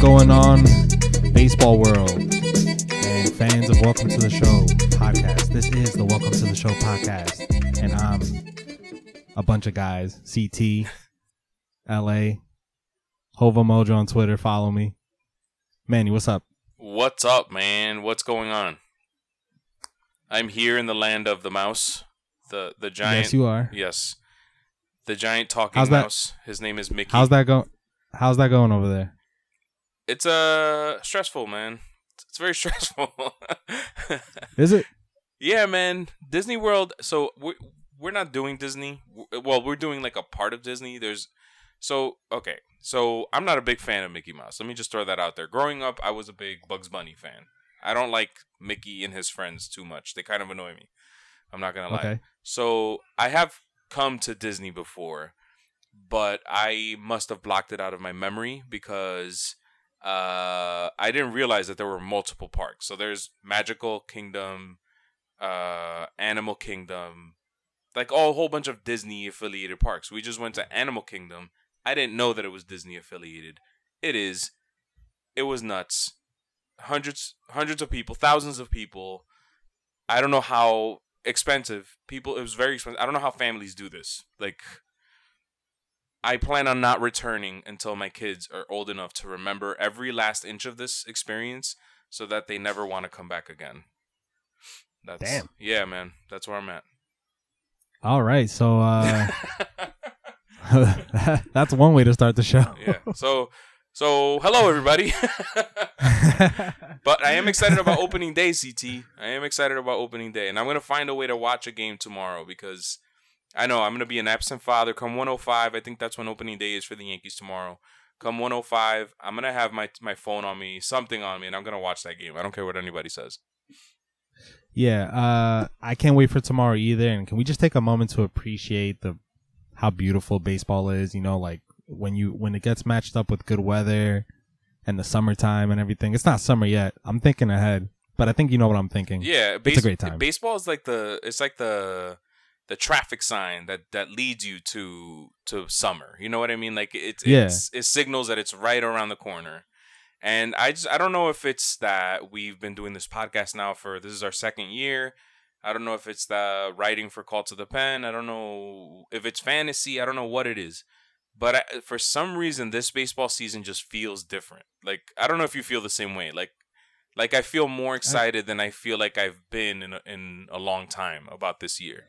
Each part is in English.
Going on, baseball world and fans of Welcome to the Show podcast? This is the Welcome to the Show podcast, and I'm a bunch of guys. CT, LA, Hova Mojo on Twitter. Follow me. Manny, what's up? What's up, man? What's going on? I'm here in the land of the mouse, the the giant. Yes, you are. Yes, the giant talking How's that- mouse. His name is Mickey. How's that going? How's that going over there? It's uh stressful, man. It's very stressful. Is it? yeah, man. Disney World. So we're we're not doing Disney. Well, we're doing like a part of Disney. There's so okay. So I'm not a big fan of Mickey Mouse. Let me just throw that out there. Growing up, I was a big Bugs Bunny fan. I don't like Mickey and his friends too much. They kind of annoy me. I'm not gonna lie. Okay. So I have come to Disney before, but I must have blocked it out of my memory because uh, I didn't realize that there were multiple parks. So there's Magical Kingdom, uh, Animal Kingdom, like all a whole bunch of Disney affiliated parks. We just went to Animal Kingdom. I didn't know that it was Disney affiliated. It is. It was nuts. Hundreds, hundreds of people, thousands of people. I don't know how expensive people. It was very expensive. I don't know how families do this. Like, I plan on not returning until my kids are old enough to remember every last inch of this experience, so that they never want to come back again. That's, Damn. Yeah, man. That's where I'm at. All right. So uh, that's one way to start the show. yeah. So, so hello everybody. but I am excited about opening day, CT. I am excited about opening day, and I'm gonna find a way to watch a game tomorrow because I know I'm gonna be an absent father. Come 105, I think that's when opening day is for the Yankees tomorrow. Come 105, I'm gonna have my my phone on me, something on me, and I'm gonna watch that game. I don't care what anybody says. Yeah, uh, I can't wait for tomorrow either. And can we just take a moment to appreciate the how beautiful baseball is? You know, like when you when it gets matched up with good weather and the summertime and everything. It's not summer yet. I'm thinking ahead, but I think you know what I'm thinking. Yeah, It's a great time. Baseball is like the it's like the the traffic sign that that leads you to to summer. You know what I mean? Like it's Yeah. it's it signals that it's right around the corner. And I just I don't know if it's that we've been doing this podcast now for this is our second year. I don't know if it's the writing for Call to the Pen. I don't know if it's fantasy. I don't know what it is. But I, for some reason, this baseball season just feels different. Like I don't know if you feel the same way. Like like I feel more excited than I feel like I've been in a, in a long time about this year.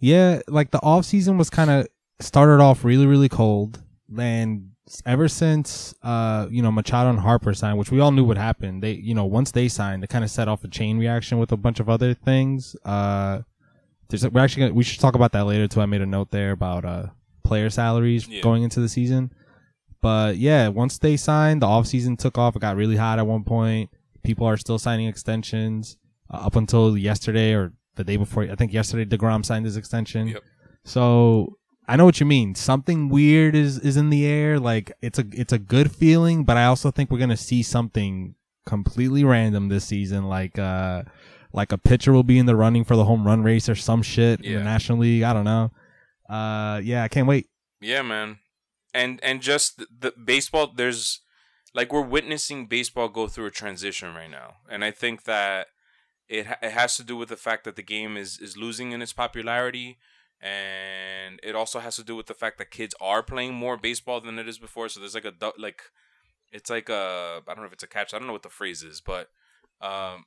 Yeah, like the off season was kind of started off really really cold, and ever since uh you know Machado and Harper signed, which we all knew would happen, they you know once they signed, they kind of set off a chain reaction with a bunch of other things. Uh, there's we're actually gonna, we should talk about that later too. I made a note there about uh player salaries Yeah. going into the season. But yeah, once they signed, the off season took off. It got really hot at one point. People are still signing extensions uh, up until yesterday or the day before. I think yesterday Degrom signed his extension. Yep. So I know what you mean. Something weird is is in the air. Like it's a it's a good feeling, but I also think we're gonna see something completely random this season. Like uh like a pitcher will be in the running for the home run race or some shit in Yeah. the National League. I don't know. Uh yeah, I can't wait. Yeah, man. And and just the, the baseball there's like we're witnessing baseball go through a transition right now. And I think that it it has to do with the fact that the game is is losing in its popularity and it also has to do with the fact that kids are playing more baseball than it is before. So there's like a like it's like a I don't know if it's a catch. I don't know what the phrase is, but um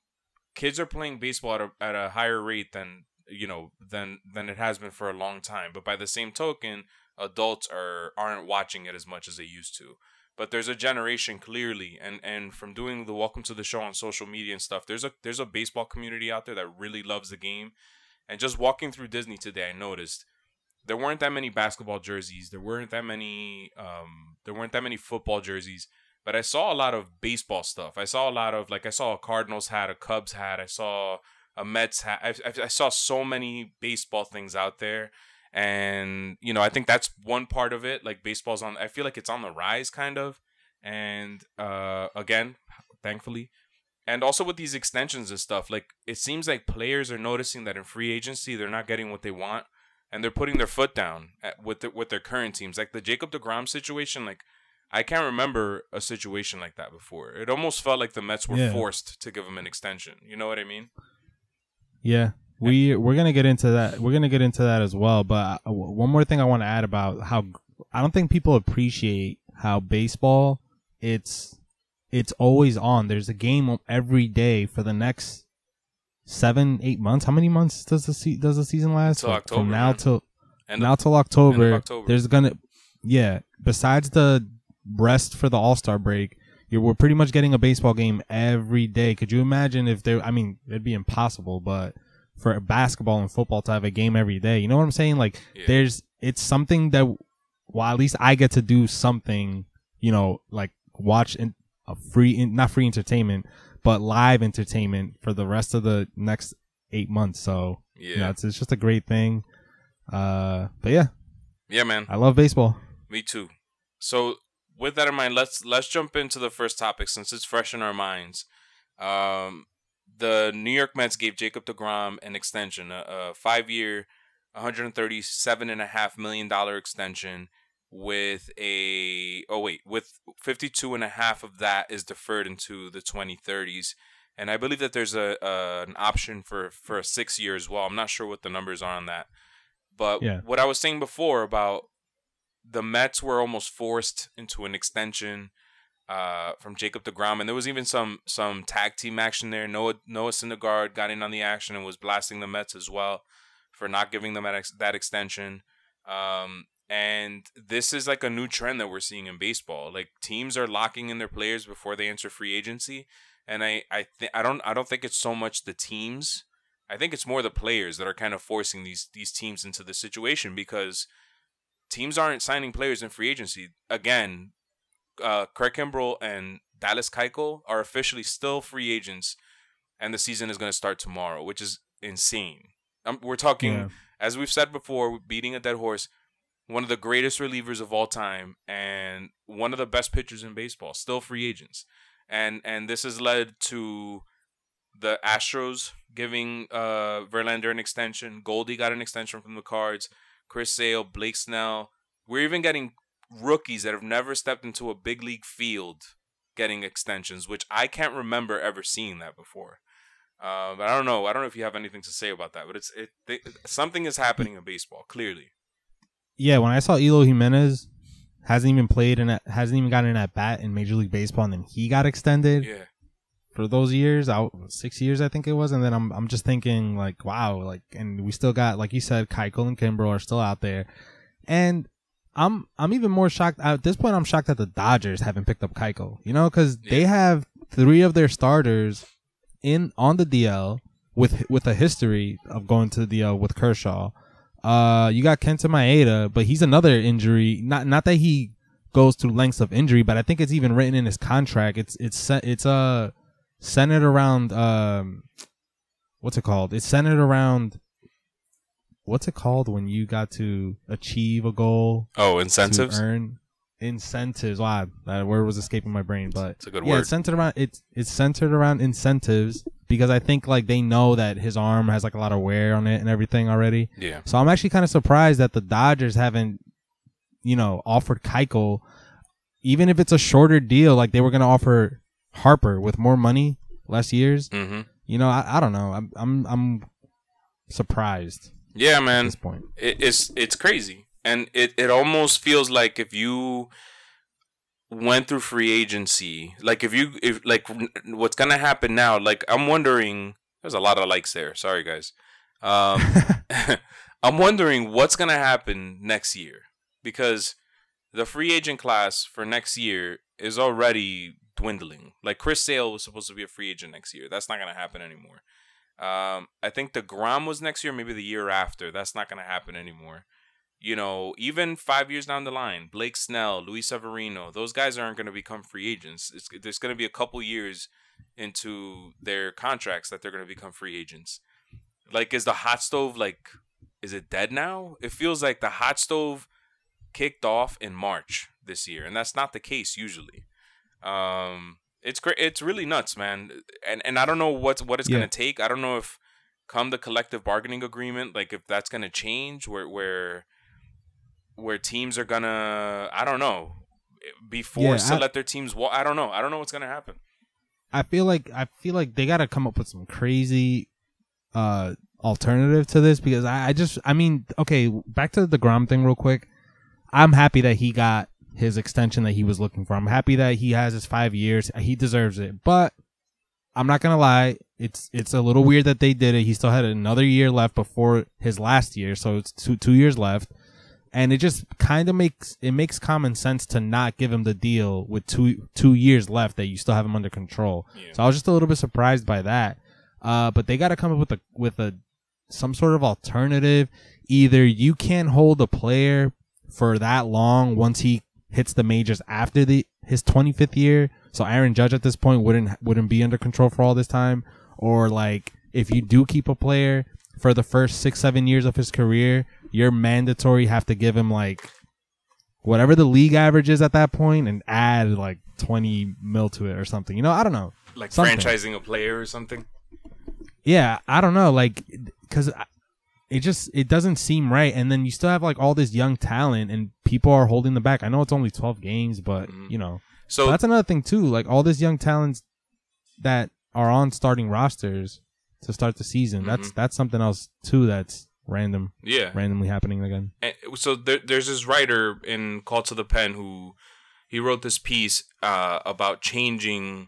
kids are playing baseball at a, at a higher rate than you know than than it has been for a long time. But by the same token, adults are aren't watching it as much as they used to. But there's a generation clearly, and and from doing the welcome to the show on social media and stuff, there's a there's a baseball community out there that really loves the game. And just walking through Disney today, I noticed there weren't that many basketball jerseys. There weren't that many um there weren't that many football jerseys. But I saw a lot of baseball stuff. I saw a lot of like I saw a Cardinals hat, a Cubs hat. I saw a Mets hat. I, I, I saw so many baseball things out there, and you know I think that's one part of it. Like baseball's on. I feel like it's on the rise, kind of. And uh, again, thankfully, and also with these extensions and stuff, like it seems like players are noticing that in free agency they're not getting what they want, and they're putting their foot down at, with the, with their current teams. Like the Jacob Degrom situation, like I can't remember a situation like that before. It almost felt like the Mets were Yeah. forced to give him an extension. You know what I mean? Yeah, we we're gonna get into that. We're gonna get into that as well. But uh, one more thing I want to add about how I don't think people appreciate how baseball it's it's always on. There's a game every day for the next seven eight months. How many months does the se- does the season last? Till October, From now man. till And now till October, October. There's gonna yeah. Besides the rest for the All Star break. You're, we're pretty much getting a baseball game every day. Could you imagine if there? I mean, it'd be impossible, but for basketball and football to have a game every day, you know what I'm saying? Like, Yeah. there's it's something that, well, at least I get to do something. You know, like watch in a free, in, not free entertainment, but live entertainment for the rest of the next eight months. So, yeah, you know, it's it's just a great thing. Uh, but yeah, yeah, man. I love baseball. Me too. So with that in mind, let's let's jump into the first topic since it's fresh in our minds. Um, the New York Mets gave Jacob DeGrom an extension, a, a five-year, 137 and a half million dollar extension with a oh wait, with 52 and a half of that is deferred into the 2030s. And I believe that there's a, a an option for for a 6 year as well. I'm not sure what the numbers are on that. But Yeah. what I was saying before about the Mets were almost forced into an extension uh, from Jacob DeGrom, and there was even some some tag team action there. Noah Noah Syndergaard got in on the action and was blasting the Mets as well for not giving them that, ex- that extension. Um, and this is like a new trend that we're seeing in baseball. Like teams are locking in their players before they enter free agency, and I I think I don't I don't think it's so much the teams. I think it's more the players that are kind of forcing these these teams into the situation because teams aren't signing players in free agency. Again, uh, Craig Kimbrel and Dallas Keuchel are officially still free agents, and the season is going to start tomorrow, which is insane. Um, we're talking, Yeah. as we've said before, beating a dead horse. One of the greatest relievers of all time, and one of the best pitchers in baseball, still free agents, and and this has led to the Astros giving uh Verlander an extension. Goldie got an extension from the Cards. Chris Sale, Blake Snell. We're even getting rookies that have never stepped into a big league field getting extensions, which I can't remember ever seeing that before. Uh, but I don't know. I don't know if you have anything to say about that. But it's it, something is happening in baseball. Clearly, Yeah, when I saw Eloy Jimenez hasn't even played and hasn't even gotten an at bat in Major League Baseball, and then he got extended yeah, for those years, out six years I think it was, and then I'm I'm just thinking like, wow, like, and we still got like you said, Keuchel and Kimbrel are still out there, and I'm I'm even more shocked at this point. I'm shocked that the Dodgers haven't picked up Keuchel, you know, because they have three of their starters in on the DL with with a history of going to the DL with Kershaw. Uh, you got Kenta Maeda, but he's another injury. Not not that he goes to lengths of injury, but I think it's even written in his contract. It's it's it's uh centered around um what's it called? It's centered around what's it called when you got to achieve a goal Oh, incentives. earn incentives. Wow, that word was escaping my brain, but It's a good yeah, word. it's centered around it's it's centered around incentives because I think like they know that his arm has like a lot of wear on it and everything already. Yeah, So I'm actually kind of surprised that the Dodgers haven't, you know, offered Keuchel, even if it's a shorter deal. Like they were going to offer Harper with more money, less years. hmm You know, I, I don't know. I'm I'm I'm surprised yeah, at man. this point. it, it's it's crazy. And it, it almost feels like if you went through free agency like if you if like what's gonna happen now like i'm wondering there's a lot of likes there. Sorry guys. Um i'm wondering what's gonna happen next year because the free agent class for next year is already dwindling. Like chris sale was supposed to be a free agent next year. That's not gonna happen anymore um, I think deGrom was next year, maybe the year after. That's not going to happen anymore. You know, even five years down the line, Blake Snell, Luis Severino, those guys aren't going to become free agents. It's, there's going to be a couple years into their contracts that they're going to become free agents. Like, is the hot stove like, is it dead now? It feels like the hot stove kicked off in March this year, and that's not the case usually. Um, it's great. It's really nuts, man. And and I don't know what's what it's Yeah. gonna take. I don't know if come the collective bargaining agreement, like if that's gonna change, where where where teams are gonna. I don't know. be forced yeah, to I, let their teams walk. I don't know. I don't know what's gonna happen. I feel like I feel like they got to come up with some crazy uh alternative to this because I, I just I mean okay back to deGrom thing real quick. I'm happy that he got his extension that he was looking for. I'm happy that he has his five years. He deserves it, but I'm not gonna lie. It's it's a little weird that they did it. He still had another year left before his last year, so it's two two years left and it just kind of makes it makes common sense to not give him the deal with two two years left that you still have him under control. Yeah. So I was just a little bit surprised by that. Uh, but they got to come up with a with a some sort of alternative. Either you can't hold a player for that long once he hits the majors after the his 25th year. So Aaron Judge at this point wouldn't wouldn't be under control for all this time, or like if you do keep a player for the first six seven years of his career, you're mandatory have to give him like whatever the league average is at that point and add like 20 mil to it or something. You know, I don't know. Like something. franchising a player or something? Yeah, I don't know. Like, because it just it doesn't seem right. And then you still have like all this young talent and people are holding the back. I know it's only 12 games, but mm-hmm. you know. So that's another thing too. Like all this young talents that are on starting rosters to start the season. Mm-hmm. That's that's something else too that's random. Yeah, randomly happening again. And so there, there's this writer in Call to the Pen who he wrote this piece uh, about changing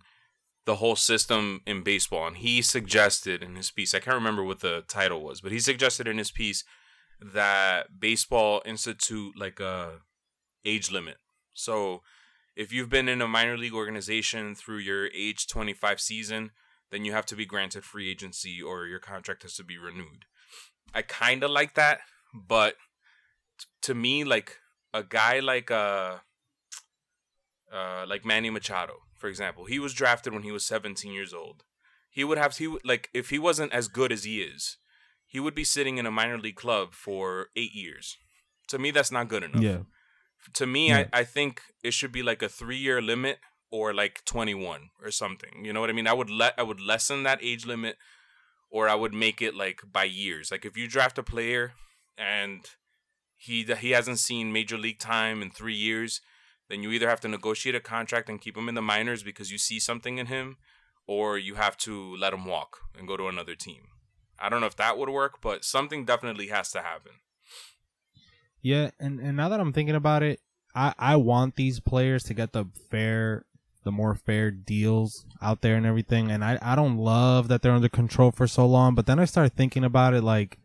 the whole system in baseball, and he suggested in his piece, I can't remember what the title was, but he suggested in his piece that baseball institute like a age limit. So if you've been in a minor league organization through your age 25 season, then you have to be granted free agency or your contract has to be renewed. I kind of like that, but t- to me, like a guy like uh, uh, like Manny Machado, for example, he was drafted when he was 17 years old. He would have he like if he wasn't as good as he is, he would be sitting in a minor league club for eight years. To me, that's not good enough. Yeah. To me, yeah. I, I think it should be like a three year limit or like 21 or something. You know what I mean? I would let I would lessen that age limit or I would make it like by years. Like if you draft a player and he he hasn't seen major league time in 3 years, then you either have to negotiate a contract and keep him in the minors because you see something in him or you have to let him walk and go to another team. I don't know if that would work, but something definitely has to happen. Yeah, and, and now that I'm thinking about it, I, I want these players to get the fair the more fair deals out there and everything. And I, I don't love that they're under control for so long. But then I started thinking about it like,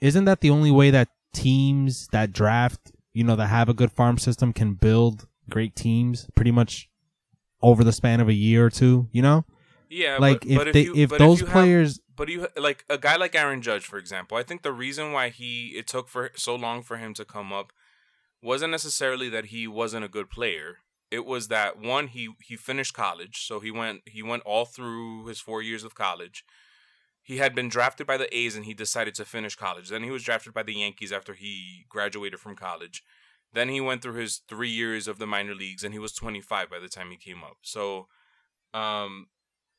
isn't that the only way that teams that draft, you know, that have a good farm system can build great teams pretty much over the span of a year or two, you know? Yeah, like but, if but they if, you, if those if players have, but you like a guy like Aaron Judge for example, I think the reason why he it took for so long for him to come up wasn't necessarily that he wasn't a good player it was that one he he finished college, so he went he went all through his four years of college. He had been drafted by the A's and he decided to finish college. Then he was drafted by the Yankees after he graduated from college. Then he went through his three years of the minor leagues and he was 25 by the time he came up. So, um,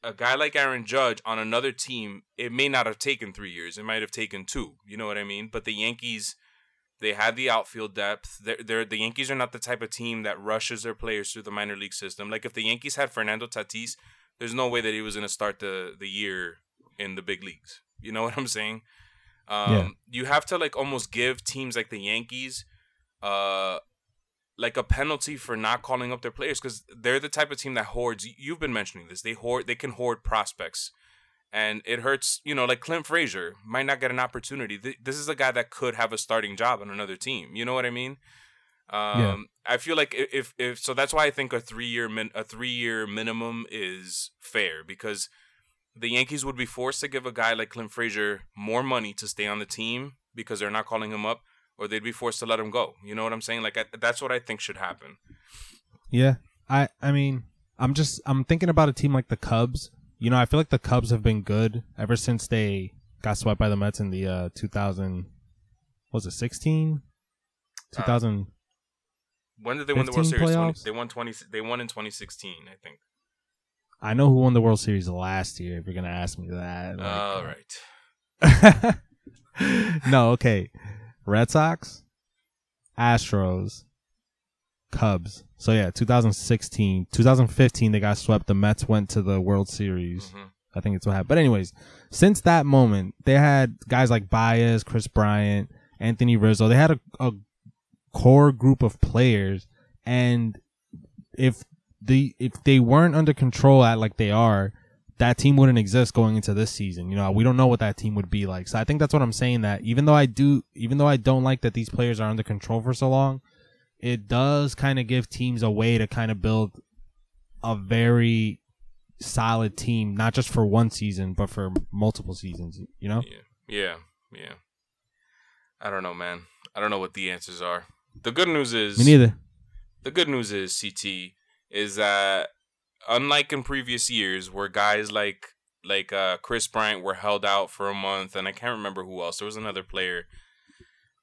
a guy like Aaron Judge on another team, it may not have taken three years. It might have taken two. You know what I mean? But the Yankees they had the outfield depth. They're, they're, the Yankees are not the type of team that rushes their players through the minor league system. Like if the Yankees had Fernando Tatis, there's no way that he was going to start the the year in the big leagues. You know what I'm saying? Um, yeah. You have to like almost give teams like the Yankees, uh, like a penalty for not calling up their players because they're the type of team that hoards. You've been mentioning this. They hoard. They can hoard prospects and it hurts. You know, like Clint Frazier might not get an opportunity. This is a guy that could have a starting job on another team. You know what I mean? Um, yeah. I feel like if if so, that's why I think a three year min, a three year minimum is fair because the Yankees would be forced to give a guy like Clint Frazier more money to stay on the team because they're not calling him up, or they'd be forced to let him go. You know what I'm saying? Like I, that's what I think should happen. Yeah, I I mean I'm just I'm thinking about a team like the Cubs you know, I feel like the Cubs have been good ever since they got swept by the Mets in the uh, 2000 was it 16 2000 uh, when did they win the World Series? 20, they won 20 they won in 2016, I think. I know who won the World Series last year if you're going to ask me that. Like, All right. no, okay. Red Sox, Astros, Cubs. So yeah, 2016, 2015 they got swept. The Mets went to the World Series. Mhm. I think it's what happened. But anyways, since that moment, they had guys like Baez, Kris Bryant, Anthony Rizzo. They had a, a core group of players, and if the if they weren't under control at like they are, that team wouldn't exist going into this season. You know, we don't know what that team would be like. So I think that's what I'm saying. That even though I do, even though I don't like that these players are under control for so long, it does kind of give teams a way to kind of build a very solid team, not just for one season, but for multiple seasons. You know? Yeah, yeah, yeah. I don't know, man. I don't know what the answers are. The good news is Me neither. the good news is CT is that unlike in previous years where guys like like uh Kris Bryant were held out for a month and I can't remember who else. There was another player,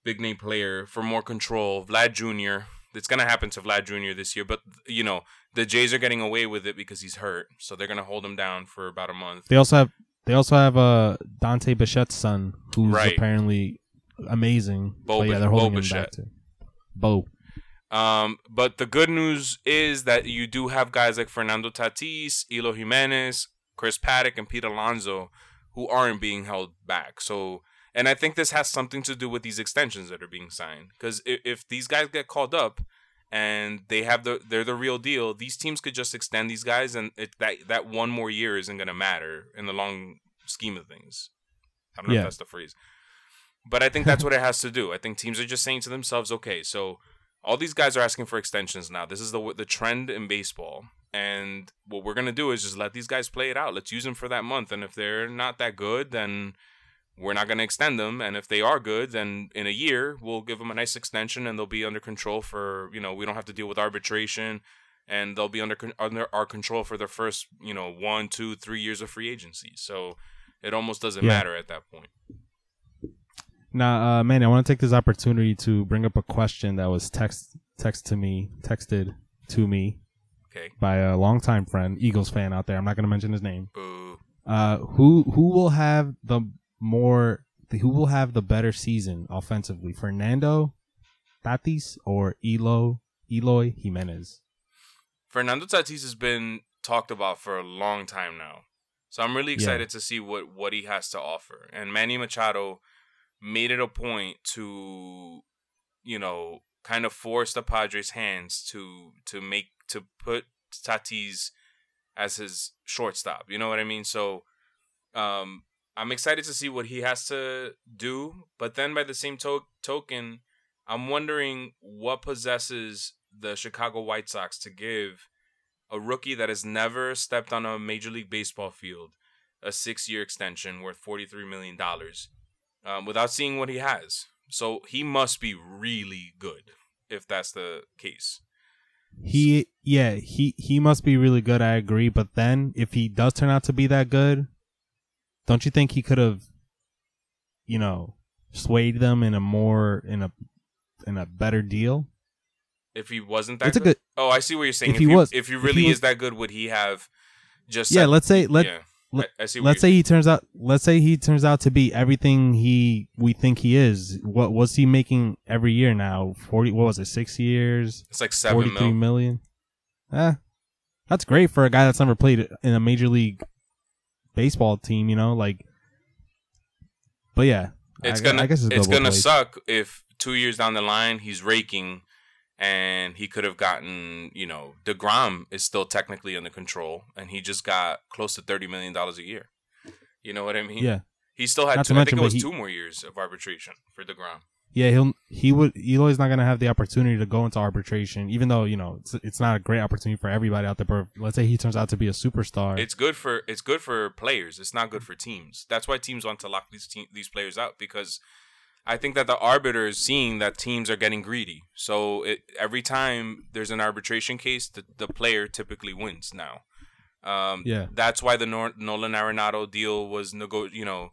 big name player for more control, Vlad Jr. It's gonna happen to Vlad Jr. this year, but you know the Jays are getting away with it because he's hurt, so they're gonna hold him down for about a month. They also have they also have uh, Dante Bichette's son, who's Right. apparently amazing. Bo but yeah, they're Bo holding him Bichette. back too. Bo. Um, but the good news is that you do have guys like Fernando Tatis, Eloy Jimenez, Chris Paddack, and Pete Alonso who aren't being held back. So, and I think this has something to do with these extensions that are being signed. Because if, if these guys get called up and they have the they're the real deal, these teams could just extend these guys, and it, that that one more year isn't gonna matter in the long scheme of things. I don't know Yeah. if that's the phrase. But I think that's what it has to do. I think teams are just saying to themselves, okay, so all these guys are asking for extensions now. This is the the trend in baseball, and what we're gonna do is just let these guys play it out. Let's use them for that month, and if they're not that good, then we're not gonna extend them. And if they are good, then in a year we'll give them a nice extension, and they'll be under control for you know we don't have to deal with arbitration, and they'll be under under our control for their first you know one, two, three years of free agency. So it almost doesn't Yeah. matter at that point. Now, uh, man, I want to take this opportunity to bring up a question that was text text to me, texted to me Okay. by a longtime friend, Eagles fan out there. I'm not going to mention his name. Boo. Uh, who who will have the more who will have the better season offensively, Fernando Tatis or Elo Eloy Jimenez? Fernando Tatis has been talked about for a long time now. So I'm really Yeah. excited to see what what he has to offer. And Manny Machado made it a point to you know, kind of force the Padres' hands to to make to put Tatis as his shortstop. You know what I mean? So um I'm excited to see what he has to do, but then by the same to- token, I'm wondering what possesses the Chicago White Sox to give a rookie that has never stepped on a Major League Baseball field a six year extension worth $43 million um, without seeing what he has. So he must be really good if that's the case. He yeah, he he must be really good, I agree, but then if he does turn out to be that good, don't you think he could have you know, swayed them in a more in a in a better deal? If he wasn't that It's a good. good Oh, I see what you're saying. If If, he he, was- if he really he was- is that good, would he have just Yeah, said- let's say let yeah. I, I see let's say he turns out let's say he turns out to be everything he we think he is. What was he making every year now? 40 what was it? 6 years? It's like seven mil. million. Eh, that's great for a guy that's never played in a major league baseball team. You know, like. But yeah, It's I, gonna I guess it's, it's, gonna ways. suck if two years down the line he's raking, and he could have gotten you know Degrom is still technically under control, and he just got close to thirty million dollars a year. You know what I mean? Yeah, He still had Not two, to I think mention, it was he- two more years of arbitration for Degrom. yeah. He'll he would Eloy's not gonna have the opportunity to go into arbitration, even though you know it's it's not a great opportunity for everybody out there. But let's say he turns out to be a superstar. It's good for it's good for players. It's not good for teams. That's why teams want to lock these te- these players out because I think that the arbiter is seeing that teams are getting greedy. So it, every time there's an arbitration case, the, the player typically wins now. Um, Yeah. that's why the Nor- Nolan Arenado deal was nego- you know,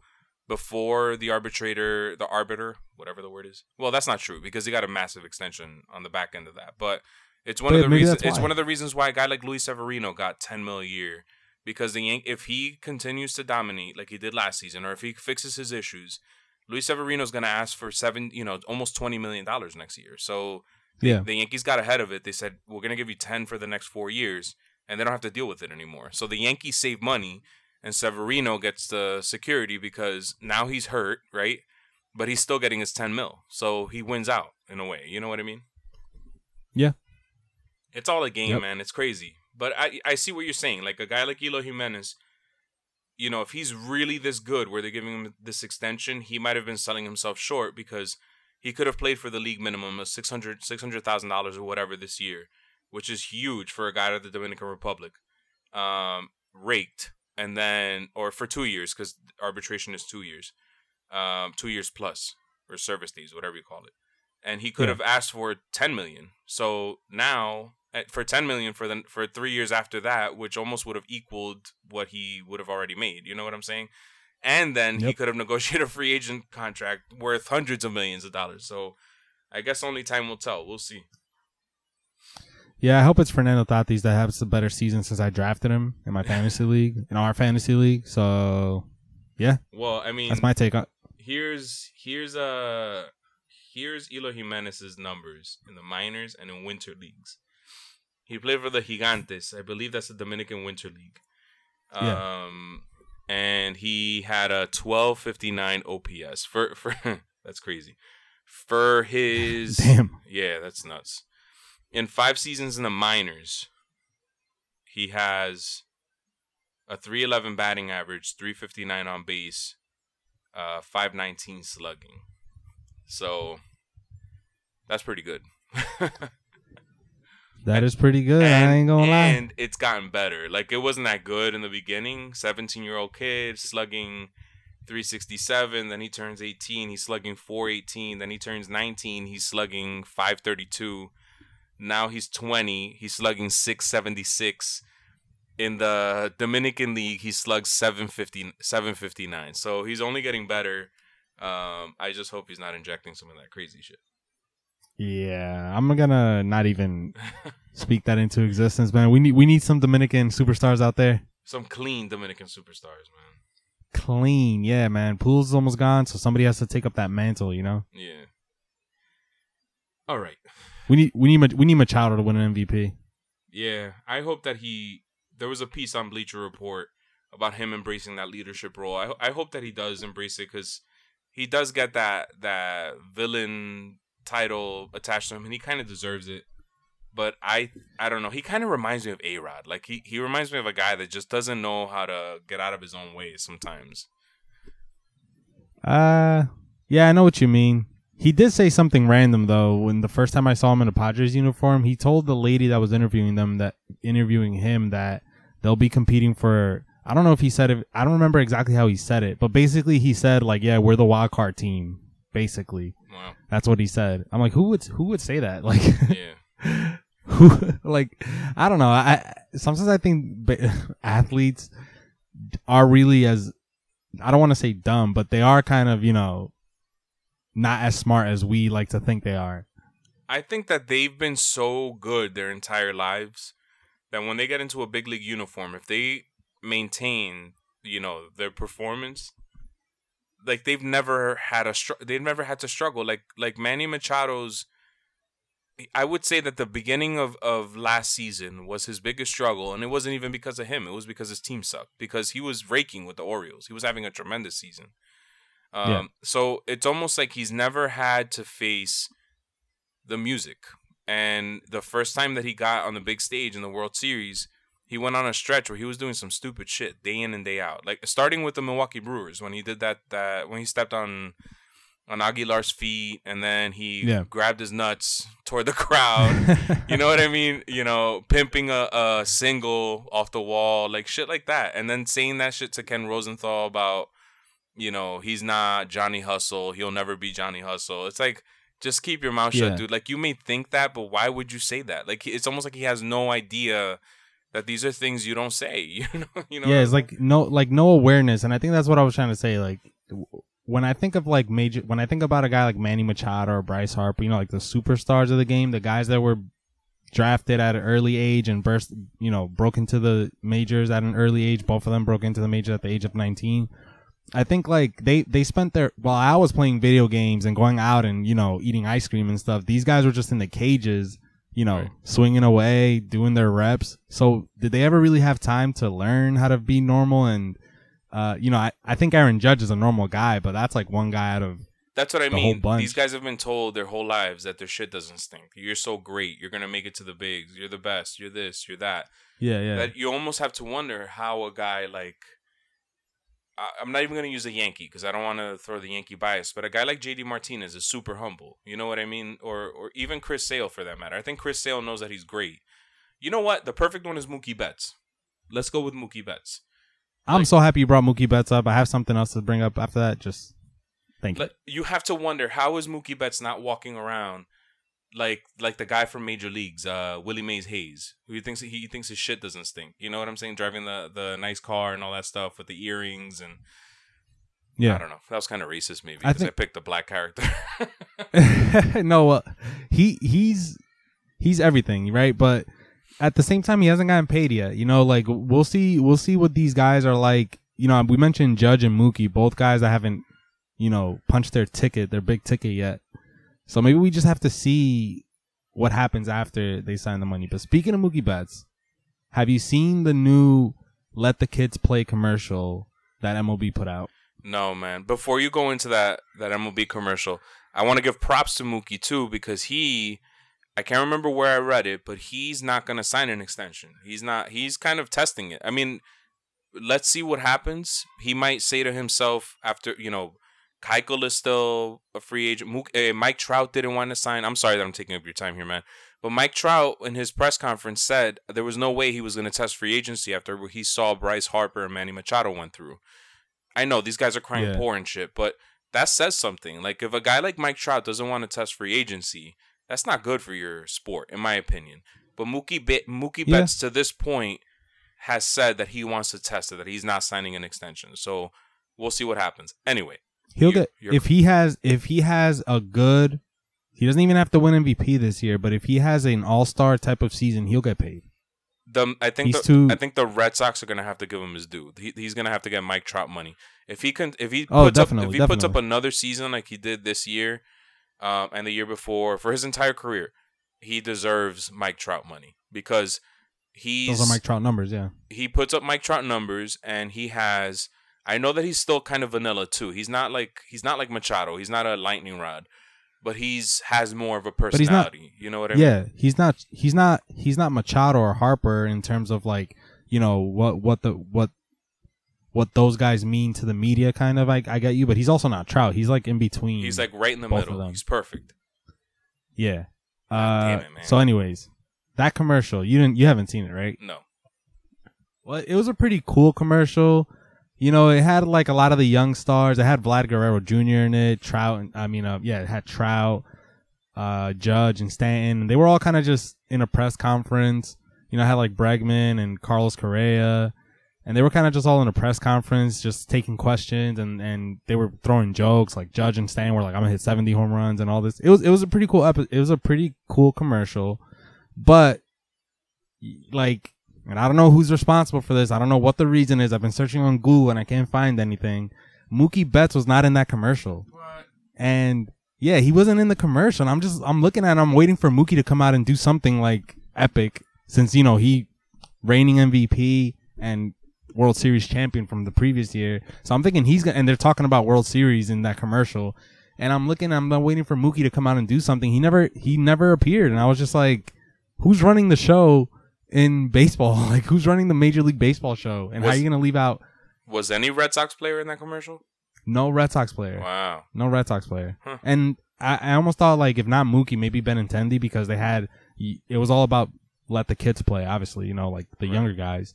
before the arbitrator, the arbiter, whatever the word is. Well, that's not true because he got a massive extension on the back end of that. But it's one But of the reasons. It's why. one of the reasons why a guy like Luis Severino got ten mil a year because the Yan- if he continues to dominate like he did last season, or if he fixes his issues, Luis Severino's going to ask for seven, you know, almost twenty million dollars next year. So Yeah. The Yankees got ahead of it. They said, we're going to give you 10 for the next four years, and they don't have to deal with it anymore. So the Yankees save money, and Severino gets the security because now he's hurt, right? But he's still getting his 10 mil. So he wins out in a way. You know what I mean? Yeah. It's all a game, Yep. man. It's crazy. But I, I see what you're saying. Like a guy like Eloy Jimenez, you know, if he's really this good where they're giving him this extension, he might have been selling himself short because he could have played for the league minimum of $600,000 $600,000 or whatever this year, which is huge for a guy out of the Dominican Republic. Um, raked and then or for 2 years cuz arbitration is 2 years. Um, 2 years plus or service days, whatever you call it. And he could Yeah. have asked for 10 million. So now for 10 million for the for 3 years after that, which almost would have equaled what he would have already made. You know what I'm saying? And then he could have negotiated a free agent contract worth hundreds of millions of dollars. So I guess only time will tell. We'll see. Yeah, I hope it's Fernando Tatis that has a better season since I drafted him in my fantasy league, in our fantasy league. So, yeah, Well, I mean, that's my take on. here's here's uh here's Eloy Jimenez's numbers in the minors and in winter leagues. He played for the Gigantes. I believe that's the Dominican Winter League. Yeah. Um and he had a 1259 OPS for for that's crazy. For his Damn. Yeah, that's nuts. In 5 seasons in the minors, he has a 311 batting average, 359 on base, uh 519 slugging. So that's pretty good. That is pretty good. and, I ain't gonna lie. and it's gotten better. Like it wasn't that good in the beginning. 17 year old kid slugging 367. Then he turns 18. He's slugging 418. Then he turns 19. He's slugging 532. Now he's 20. He's slugging 676. In the Dominican League, he slugs 750, 759. So he's only getting better. Um, I just hope he's not injecting some of that crazy shit. Yeah, I'm gonna not even speak that into existence, man. We need we need some Dominican superstars out there. some clean Dominican superstars, man. Clean, yeah, man. Pool's almost gone, so somebody has to take up that mantle. You know, Yeah. All right. we need we need we need Machado to win an MVP. Yeah, I hope that he. There was a piece on Bleacher Report about him embracing that leadership role. I I hope that he does embrace it because he does get that that villain title attached to him, and he kind of deserves it. But I I don't know. He kind of reminds me of A Rod. Like he he reminds me of a guy that just doesn't know how to get out of his own way sometimes. Uh, yeah, I know what you mean. He did say something random though. When the first time I saw him in a Padres uniform, he told the lady that was interviewing them that interviewing him that they'll be competing for. I don't know if he said it. I don't remember exactly how he said it, but basically he said like, "Yeah, we're the wild card team." Basically, Wow. that's what he said. I'm like, who would who would say that? Like, Yeah. who like I don't know. I sometimes I think ba- athletes are really as I don't want to say dumb, but they are kind of you know not as smart as we like to think they are. I think that they've been so good their entire lives that when they get into a big league uniform, if they maintain, you know, their performance, like they've never had a str- they've never had to struggle. Like like Manny Machado's, I would say that the beginning of of last season was his biggest struggle, and it wasn't even because of him. It was because his team sucked. Because he was raking with the Orioles. He was having a tremendous season. Um, Yeah. So it's almost like he's never had to face the music. And the first time that he got on the big stage in the World Series, he went on a stretch where he was doing some stupid shit day in and day out. Like starting with the Milwaukee Brewers when he did that that when he stepped on on Aguilar's feet and then he Yeah. grabbed his nuts toward the crowd. you know what I mean? You know, pimping a, a single off the wall, like shit like that. And then saying that shit to Ken Rosenthal about, you know, he's not Johnny Hustle. He'll never be Johnny Hustle. It's like, just keep your mouth shut, Yeah. dude. Like, you may think that, but why would you say that? Like, it's almost like he has no idea that these are things you don't say. You know? You know? yeah, it's like no like no awareness, and I think that's what I was trying to say. Like when I think of like major, when I think about a guy like Manny Machado or Bryce Harper, you know, like the superstars of the game, the guys that were drafted at an early age and burst, you know, broke into the majors at an early age. Both of them broke into the majors at the age of nineteen. I think like they they spent their while I was playing video games and going out and you know eating ice cream and stuff. These guys were just in the cages, you know, Right. swinging away, doing their reps. So did they ever really have time to learn how to be normal? And uh, you know, I I think Aaron Judge is a normal guy, but that's like one guy out of That's what I The mean. These guys have been told their whole lives that their shit doesn't stink. You're so great. You're gonna make it to the bigs. You're the best. You're this. You're that. yeah yeah That you almost have to wonder how a guy like. I'm not even gonna use a Yankee because I don't want to throw the Yankee bias, but a guy like JD Martinez is super humble. You know what I mean? Or or even Chris Sale for that matter. I think Chris Sale knows that he's great. You know what? The perfect one is Mookie Betts. Let's go with Mookie Betts. I'm like- so happy you brought Mookie Betts up. I have something else to bring up after that. Just thank you. You have to wonder how is Mookie Betts not walking around like like the guy from Major Leagues, uh, Willie Mays Hayes, who he thinks he thinks his shit doesn't stink. You know what I'm saying? Driving the the nice car and all that stuff with the earrings and yeah, I don't know. That was kind of racist maybe I because I, think- picked a black character. no, uh, he he's he's everything, right? But at the same time, he hasn't gotten paid yet. You know, like we'll see, we'll see what these guys are like. You know, we mentioned Judge and Mookie, both guys that haven't, you know, punched their ticket, their big ticket yet. So maybe we just have to see what happens after they sign the money. But speaking of Mookie Betts, have you seen the new "Let the Kids Play" commercial that MLB put out? no, man. Before you go into that that MLB commercial, I want to give props to Mookie too because he I can't remember where I read it, but he's not going to sign an extension. He's not he's kind of testing it. I mean, let's see what happens. He might say to himself after, you know, Keuchel is still a free agent. Mook, eh, Mike Trout didn't want to sign. I'm sorry that I'm taking up your time here, man. But Mike Trout in his press conference said there was no way he was going to test free agency after he saw Bryce Harper and Manny Machado went through. I know these guys are crying Yeah. poor and shit, but that says something. Like if a guy like Mike Trout doesn't want to test free agency, that's not good for your sport, in my opinion. But Mookie Be- Mookie Yeah. Betts to this point has said that he wants to test it, that he's not signing an extension. So we'll see what happens. Anyway, He'll You- get if he has if he has a good. He doesn't even have to win MVP this year, but if he has an All Star type of season, he'll get paid. the I think He's the, too- I think the Red Sox are gonna have to give him his due. He, he's gonna have to get Mike Trout money if he can. If he Oh, puts up definitely, if he puts up another season like he did this year, um, and the year before for his entire career, he deserves Mike Trout money because he's Those are Mike Trout numbers, yeah. he puts up Mike Trout numbers and he has I know that he's still kind of vanilla too. He's not like he's not like Machado. He's not a lightning rod. But he's has more of a he's not- personality. you know what I mean? Yeah, he's not he's not he's not Machado or Harper in terms of like you know what what the what what those guys mean to the media. Kind of, I I get you, but he's also not Trout. He's like in between. He's like right in the middle. He's perfect. yeah. Uh, damn it, man. so, anyways, that commercial you didn't you haven't seen it, right? No. Well, it was a pretty cool commercial. You know, it had like a lot of the young stars. It had Vlad Guerrero Jr. in it, Trout. I mean, uh, yeah, it had Trout, uh, Judge, and Stanton. They were all kind of just in a press conference. You know, I had like Bregman and Carlos Correa, and they were kind of just all in a press conference, just taking questions, and and they were throwing jokes. Like Judge and Stanton were like, "I'm gonna hit 70 home runs" and all this. It was it was a pretty cool epi- It was a pretty cool commercial, but like and I don't know who's responsible for this. I don't know what the reason is. I've been searching on Google and I can't find anything. Mookie Betts was not in that commercial. What? And yeah, he wasn't in the commercial. And I'm just I'm looking at him, I'm waiting for Mookie to come out and do something like epic since you know he reigning MVP and World Series champion from the previous year. So I'm thinking he's gonna and they're talking about World Series in that commercial. And I'm looking, I'm waiting for Mookie to come out and do something. He never he never appeared. And I was just like, who's running the show in baseball? Like who's running the Major League Baseball show? And how are Was- you gonna leave out Was any Red Sox player in that commercial? no Red Sox player? Wow. No Red Sox player. Huh. And I, I almost thought like if not Mookie, maybe Benintendi because they had it was all about let the kids play. Obviously, you know, like the Right. younger guys.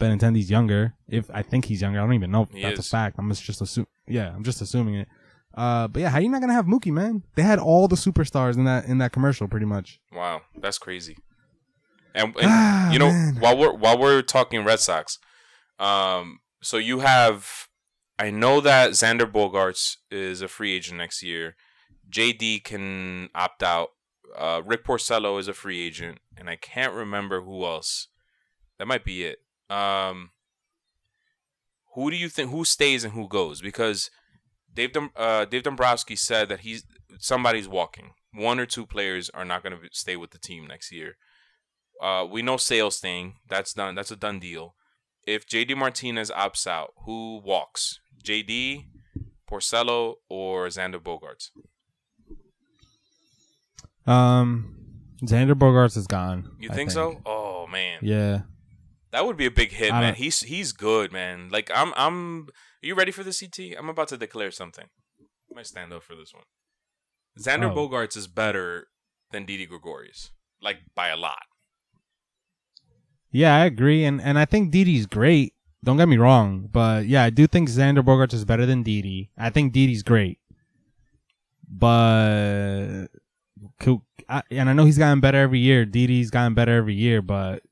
Benintendi's younger. If I think he's younger, I don't even know if He that's is. a fact. I'm just, just assuming. Yeah, I'm just assuming it. Uh, but yeah, how are you not gonna have Mookie, man? They had all the superstars in that in that commercial, pretty much. Wow. That's crazy. And, and Ah, you know, man. while we're while we're talking Red Sox, um, so you have, I know that Xander Bogaerts is a free agent next year. JD can opt out. Uh, Rick Porcello is a free agent, and I can't remember who else. That might be it. Um, who do you think who stays and who goes? Because Dave Dom, uh, Dave Dombrowski said that he's somebody's walking. One or two players are not going to stay with the team next year. Uh, we know Sale's thing. That's done. That's a done deal. If JD Martinez opts out, who walks? JD, Porcello, or Xander Bogaerts? Um, Xander Bogaerts is gone. You think, so? Oh man, Yeah. that would be a big hit, man. He's he's good, man. Like I'm I'm. Are you ready for the CT? I'm about to declare something. I might stand up for this one. Xander Oh. Bogaerts is better than Didi Gregorius, like by a lot. Yeah, I agree, and and I think Didi's great. Don't get me wrong, but yeah, I do think Xander Bogaerts is better than Didi. I think Didi's great, but and I know he's gotten better every year. Didi's gotten better every year, but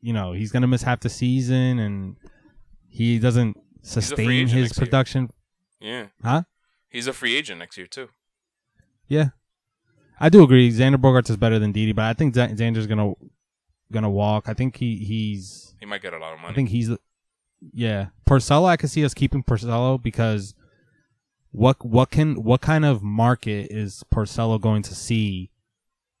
you know he's gonna miss half the season, and he doesn't sustain his next year. production. Yeah, Huh? he's a free agent next year too. Yeah, I do agree. Xander Bogaerts is better than Didi, but I think Xander's gonna gonna walk. I think he he's He might get a lot of money. I think he's, yeah. Porcello, I could see us keeping Porcello because what what can what kind of market is Porcello going to see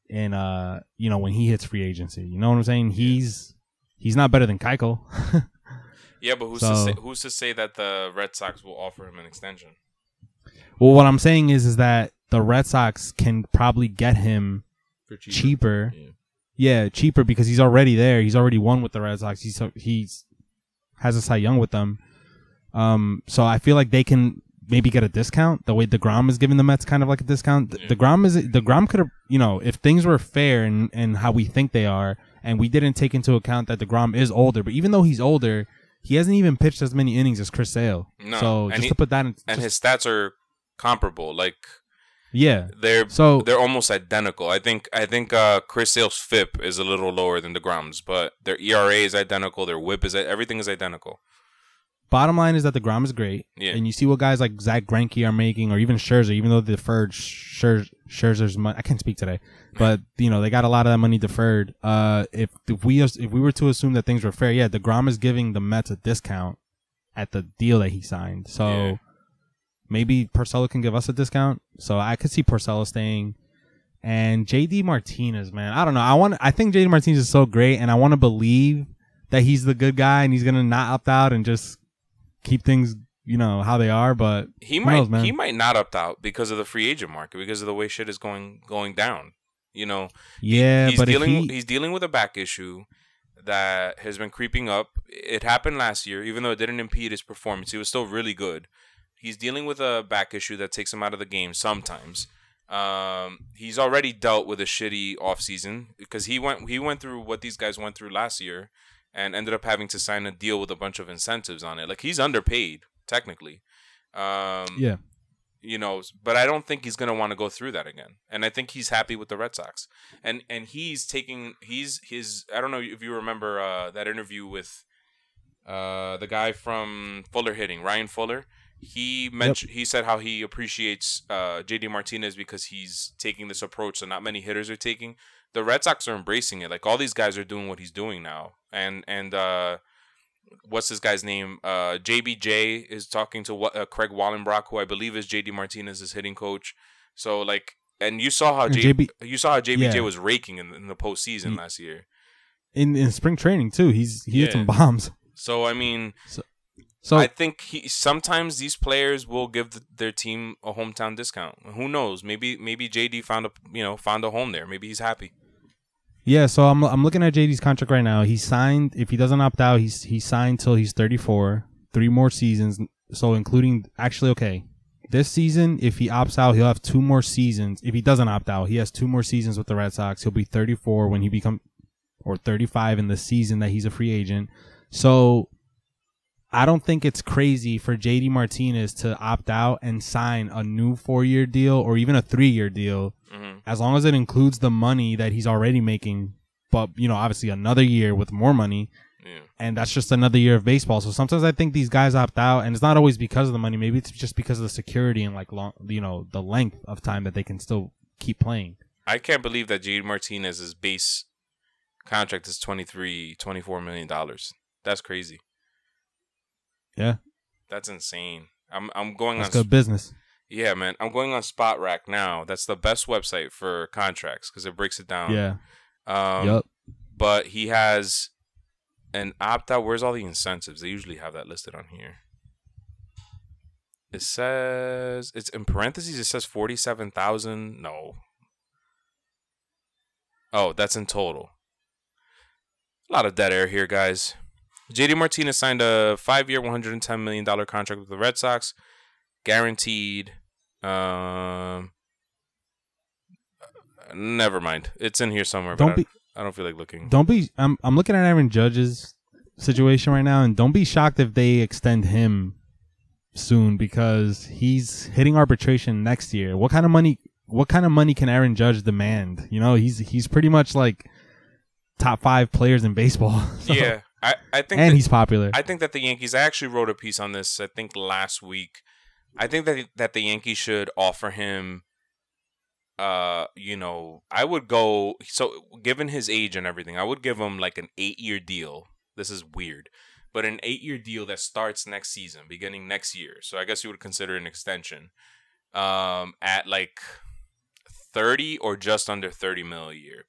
in uh you know when he hits free agency? You know what I'm saying? He's he's not better than Keuchel. yeah, but who's to say, who's to say that the Red Sox will offer him an extension? well, what I'm saying is is that the Red Sox can probably get him For cheaper. Yeah. Yeah, cheaper because he's already there. He's already won with the Red Sox. He's he's has a Cy Young with them. Um, so I feel like they can maybe get a discount. The way deGrom is giving the Mets kind of like a discount. Yeah. deGrom is deGrom could have you know if things were fair and and how we think they are, and we didn't take into account that deGrom is older. But even though he's older, he hasn't even pitched as many innings as Chris Sale. No, so and just he- to put that in, And just- his stats are comparable. Like yeah. they're So they're almost identical. I think I think uh, Chris Sale's FIP is a little lower than deGrom's, but their ERA is identical. Their WHIP is everything is identical. Bottom line is that deGrom is great, Yeah. and you see what guys like Zack Greinke are making, or even Scherzer, even though they deferred Scher- Scherzer's money. I can't speak today, but you know they got a lot of that money deferred. Uh, if if we if we were to assume that things were fair, yeah, deGrom is giving the Mets a discount at the deal that he signed. So Yeah. maybe Porcello can give us a discount. So I could see Porcello staying. And JD Martinez, man, I don't know. I want. I think JD Martinez is so great, and I want to believe that he's the good guy and he's gonna not opt out and just keep things, you know, how they are. But He might knows, he might not opt out because of the free agent market because of the way shit is going going down. You know, yeah, he's but dealing he, he's dealing with a back issue that has been creeping up. It happened last year, even though it didn't impede his performance. He was still really good. He's dealing with a back issue that takes him out of the game sometimes. Um, he's already dealt with a shitty offseason because he went he went through what these guys went through last year and ended up having to sign a deal with a bunch of incentives on it. Like he's underpaid technically. Um, yeah, you know but i don't think he's going to want to go through that again and i think he's happy with the red sox and and he's taking he's his i don't know if you remember uh that interview with uh the guy from fuller hitting ryan fuller he mentioned he said how he appreciates uh jd martinez because he's taking this approach that not many hitters are taking the red sox are embracing it like all these guys are doing what he's doing now and and uh what's this guy's name? Uh, JBJ is talking to what uh, Craig Wallenbrock, who I believe is JD Martinez's hitting coach. So like, and you saw how J- JB you saw how JBJ Yeah. was raking in, in the postseason Ye- last year. in in spring training too. He's he hit some bombs. So I mean, So I think he sometimes these players will give the, their team a hometown discount. Who knows? Maybe maybe JD found a you know found a home there. Maybe he's happy. yeah, so I'm I'm looking at JD's contract right now. He signed if he doesn't opt out, he's he signed till he's 34, three more seasons. So including actually okay, this season if he opts out, he'll have two more seasons. If he doesn't opt out, he has two more seasons with the Red Sox. He'll be 34 when he become or 35 in the season that he's a free agent. So I don't think it's crazy for JD Martinez to opt out and sign a new four year deal or even a three year deal hmm as long as it includes the money that he's already making, but you know, obviously another year with more money, Yeah. and that's just another year of baseball. So sometimes I think these guys opt out, and it's not always because of the money. Maybe it's just because of the security and like long, you know, the length of time that they can still keep playing. I can't believe that JD Martinez's base contract is 23 24 million dollars. That's crazy. Yeah. That's insane. I'm I'm going That's on good business. Yeah, man. I'm going on Spotrac now. That's the best website for contracts because it breaks it down. Yeah. Um, yep. But he has an opt out. Where's all the incentives? They usually have that listed on here. It says it's in parentheses. It says forty seven thousand. No. Oh, that's in total. A lot of dead air here, guys. JD Martinez signed a five year, one hundred and ten million dollar contract with the Red Sox, guaranteed. Um, never mind. It's in here somewhere. Don't but be I, I don't feel like looking. don't be I'm I'm looking at Aaron Judge's situation right now and don't be shocked if they extend him soon because he's hitting arbitration next year. What kind of money what kind of money can Aaron Judge demand? You know, he's he's pretty much like top 5 players in baseball. So- Yeah, I, I think And that- he's popular. I think that the Yankees. I actually wrote a piece on this. I think last week. I think that that the Yankees should offer him. Uh, you know, I would go. So, given his age and everything, I would give him like an eight-year deal. This is weird, but an eight-year deal that starts next season, beginning next year. So, I guess you would consider an extension. Um, at like thirty or just under thirty mil a year.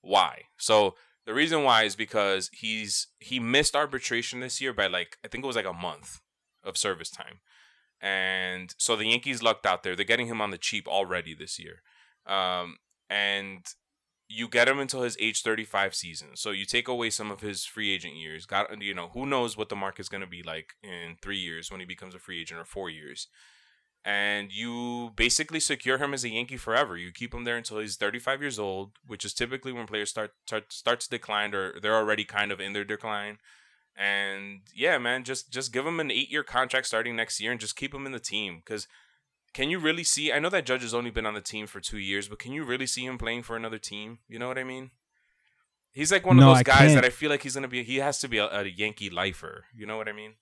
Why? So the reason why is because he's he missed arbitration this year by like I think it was like a month of service time. And so the Yankees lucked out there. They're getting him on the cheap already this year. Um, and you get him until his age 35 season. So you take away some of his free agent years. Got you know, who knows what the market's going to be like in 3 years when he becomes a free agent or 4 years. And you basically secure him as a Yankee forever. You keep him there until he's 35 years old, which is typically when players start, start start to decline or they're already kind of in their decline. And yeah, man, just just give him an eight year contract starting next year and just keep him in the team. Because can you really see? I know that Judge has only been on the team for two years, but can you really see him playing for another team? You know what I mean? He's like one No, of those I guys can't. that I feel like he's gonna be. He has to be a, a Yankee lifer. You know what I mean?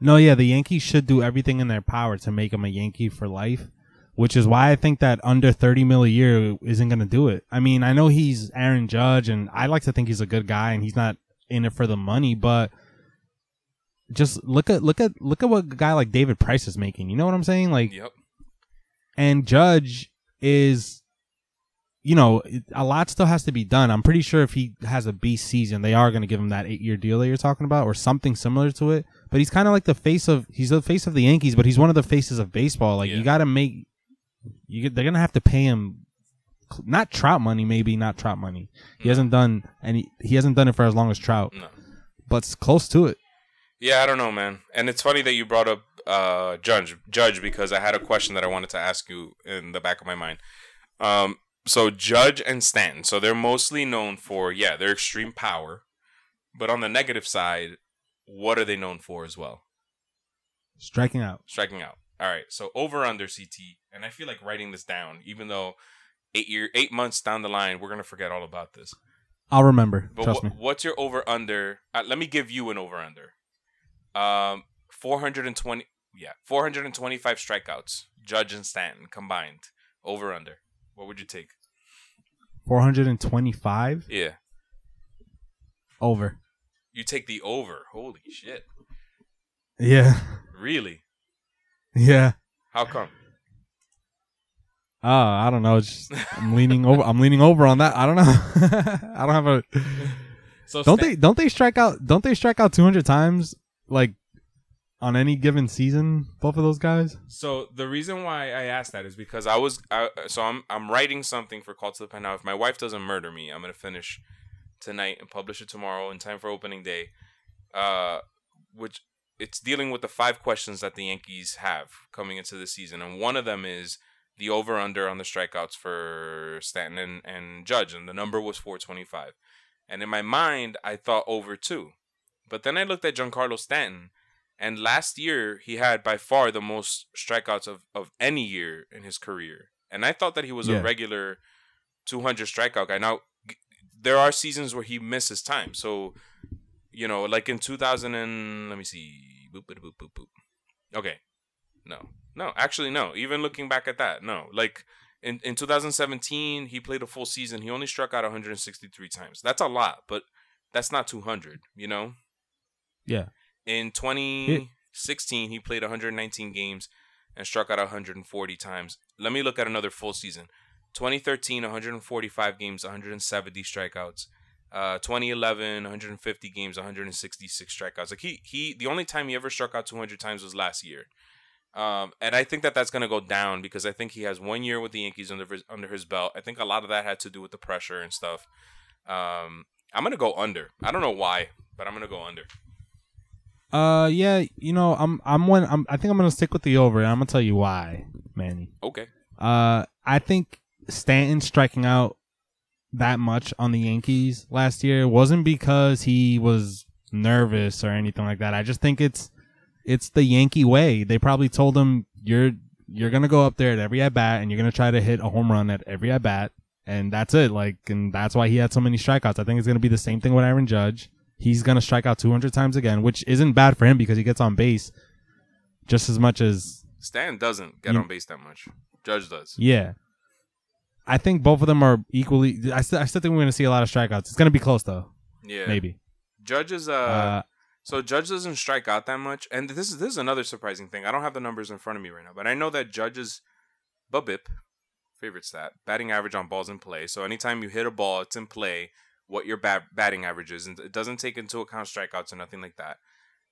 No, yeah, the Yankees should do everything in their power to make him a Yankee for life, which is why I think that under 30 mil a year isn't going to do it. I mean, I know he's Aaron Judge and I like to think he's a good guy and he's not in it for the money, but just look at look at look at what a guy like David Price is making. You know what I'm saying? Like Yep. and Judge is you know, a lot still has to be done. I'm pretty sure if he has a beast season, they are going to give him that eight year deal that you're talking about, or something similar to it. But he's kind of like the face of he's the face of the Yankees, but he's one of the faces of baseball. Like Yeah. you got to make you they're gonna have to pay him not Trout money, maybe not Trout money. He hasn't done any. He hasn't done it for as long as Trout, No. but it's close to it. Yeah, I don't know, man. And it's funny that you brought up uh, Judge, Judge, because I had a question that I wanted to ask you in the back of my mind. Um, so Judge and Stanton, so they're mostly known for yeah, their extreme power, but on the negative side, what are they known for as well? Striking out. Striking out. All right, so over under CT, and I feel like writing this down, even though eight year, eight months down the line, we're gonna forget all about this. I'll remember. But trust wha- me. what's your over under? Uh, let me give you an over under. Um, four hundred and twenty. Yeah, four hundred and twenty-five strikeouts. Judge and Stanton combined. Over under. What would you take? 425 Yeah, over. You take the over. Holy shit! Yeah. Really? Yeah. How come? Uh, I don't know. It's just, I'm leaning over. I'm leaning over on that. I don't know. I don't have a. So Don't Stan- they? Don't they strike out? Don't they strike out 200 times like on any given season? Both of those guys. So the reason why I asked that is because I was I, so I'm I'm writing something for Call to the Pen now. If my wife doesn't murder me, I'm gonna finish tonight and publish it tomorrow in time for opening day. Uh, which it's dealing with the five questions that the Yankees have coming into the season, and one of them is the over under on the strikeouts for Stanton and, and Judge, and the number was 425. And in my mind, I thought over two, but then I looked at Giancarlo Stanton. And last year, he had by far the most strikeouts of, of any year in his career. And I thought that he was Yeah. a regular 200 strikeout guy. Now, there are seasons where he misses time. So, you know, like in 2000 and let me see. Boop, boop, boop, boop, boop. Okay. No. No, actually, no. Even looking back at that, no. Like in, in 2017, he played a full season. He only struck out 163 times. That's a lot, but that's not 200, you know? Yeah. In 2016, he played 119 games and struck out 140 times. Let me look at another full season. 2013, 145 games, 170 strikeouts. Uh, 2011, 150 games, 166 strikeouts. Like he he, the only time he ever struck out 200 times was last year. Um, and I think that that's going to go down because I think he has one year with the Yankees under his, under his belt. I think a lot of that had to do with the pressure and stuff. Um, I'm going to go under. I don't know why, but I'm going to go under. Uh, yeah, you know, I'm I'm one. I'm, I think I'm gonna stick with the over, and I'm gonna tell you why, Manny. Okay. Uh, I think Stanton striking out that much on the Yankees last year wasn't because he was nervous or anything like that. I just think it's it's the Yankee way. They probably told him you're you're gonna go up there at every at bat and you're gonna try to hit a home run at every at bat, and that's it. Like, and that's why he had so many strikeouts. I think it's gonna be the same thing with Aaron Judge. He's gonna strike out 200 times again, which isn't bad for him because he gets on base just as much as Stan doesn't get You- on base that much. Judge does. yeah. I think both of them are equally. I still, I still think we're gonna see a lot of strikeouts. It's gonna be close though, Yeah. maybe. Judge is uh, Uh, so Judge doesn't strike out that much, and this is this is another surprising thing. I don't have the numbers in front of me right now, but I know that Judge's BABIP, favorite stat, batting average on balls in play. So anytime you hit a ball, it's in play. What your bat- batting average is, and it doesn't take into account strikeouts or nothing like that.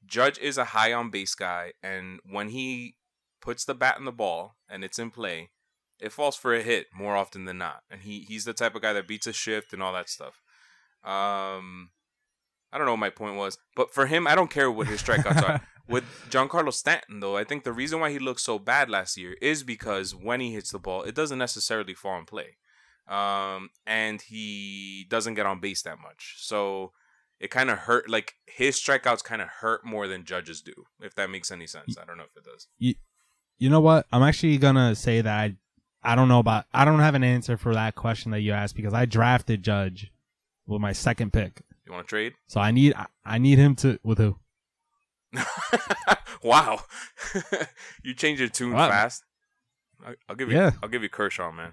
Judge is a high on base guy, and when he puts the bat in the ball and it's in play, it falls for a hit more often than not. And he he's the type of guy that beats a shift and all that stuff. Um, I don't know what my point was, but for him, I don't care what his strikeouts are. With Giancarlo Stanton, though, I think the reason why he looked so bad last year is because when he hits the ball, it doesn't necessarily fall in play, um, and he doesn't get on base that much. So it kind of hurt. Like his strikeouts kind of hurt more than Judges do, if that makes any sense. I don't know if it does. you you know what? I'm actually gonna say that I, I don't know about. I don't have an answer for that question that you asked because I drafted Judge with my second pick, You want to trade? so I need I, I need him to with who? wow, you change your tune Wow. fast. I, I'll give you. Yeah. I'll give you Kershaw, man.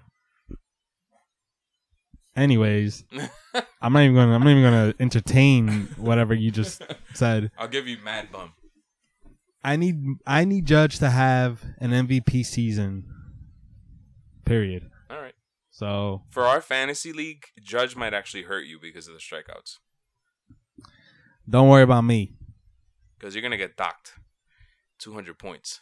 Anyways, I'm not even gonna I'm not even gonna entertain whatever you just said. I'll give you Mad Bum. I need I need Judge to have an MVP season. Period. All right. So For our fantasy league, Judge might actually hurt you because of the strikeouts. don't worry about me. Because you're gonna get docked. Two hundred points.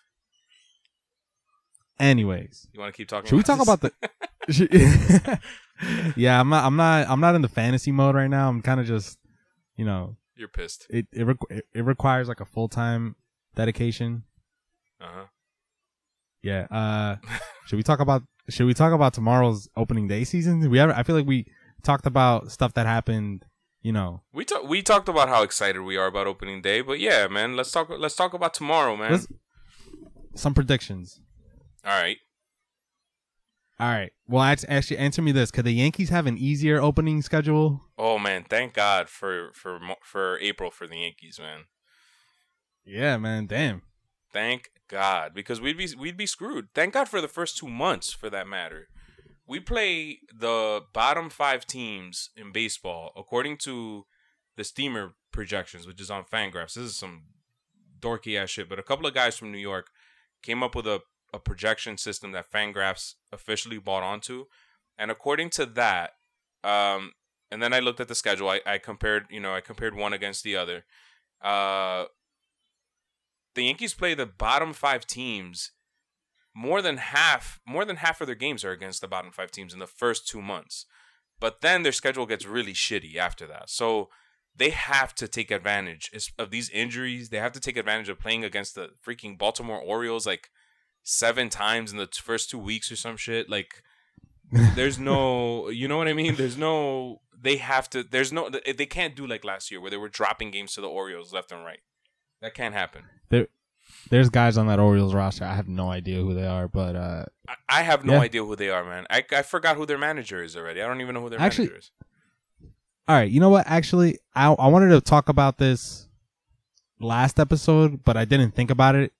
Anyways, You want to keep talking? should we talk this? about the? yeah, I'm not. I'm not. I'm not in the fantasy mode right now. I'm kind of just, you know, You're pissed. it it, requ- it, requires like a full time dedication. Uh huh. Yeah. Uh, should we talk about? Should we talk about tomorrow's opening day season? We ever? I feel like we talked about stuff that happened. You know, We talk. We talked about how excited we are about opening day, but yeah, man. Let's talk. Let's talk about tomorrow, man. Let's- some predictions. All right. All right. Well, act- actually, answer me this: Could the Yankees have an easier opening schedule? Oh man, thank God for for for April for the Yankees, man. Yeah, man. Damn. Thank God, because we'd be we'd be screwed. Thank God for the first two months, for that matter. We play the bottom five teams in baseball according to the Steamer projections, which is on Fangraphs. This is some dorky ass shit, but a couple of guys from New York came up with a, a projection system that Fangraphs officially bought onto, and according to that, um, and then I looked at the schedule. I, I compared, you know, I compared one against the other. Uh, the Yankees play the bottom five teams. More than half, more than half of their games are against the bottom five teams in the first two months, but then their schedule gets really shitty after that. So they have to take advantage of these injuries. They have to take advantage of playing against the freaking Baltimore Orioles like seven times in the first two weeks or some shit. Like, there's no, you know what I mean? There's no. They have to. There's no. They can't do like last year where they were dropping games to the Orioles left and right. That can't happen. There, There's guys on that Orioles roster. I have no idea who they are, but uh, I, I have no Yeah. idea who they are, man. I, I forgot who their manager is already. I don't even know who their Actually- manager is. all right. You know what? Actually, I I wanted to talk about this last episode, but I didn't think about it.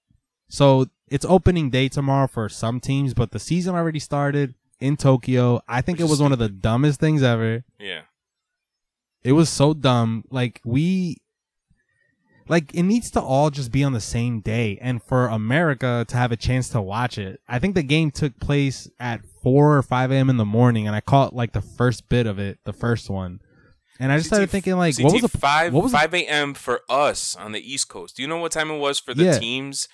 So it's opening day tomorrow for some teams, but the season already started in Tokyo. I think Which it was one of the dumbest things ever. Yeah. It was so dumb. Like we like it needs to all just be on the same day and for America to have a chance to watch it. I think the game took place at 4 or 5 a.m. in the morning and I caught like the first bit of it, the first one. And I just started thinking like CT what was the five what was five a.m. for us on the East Coast? Do you know what time it was for the Yeah. teams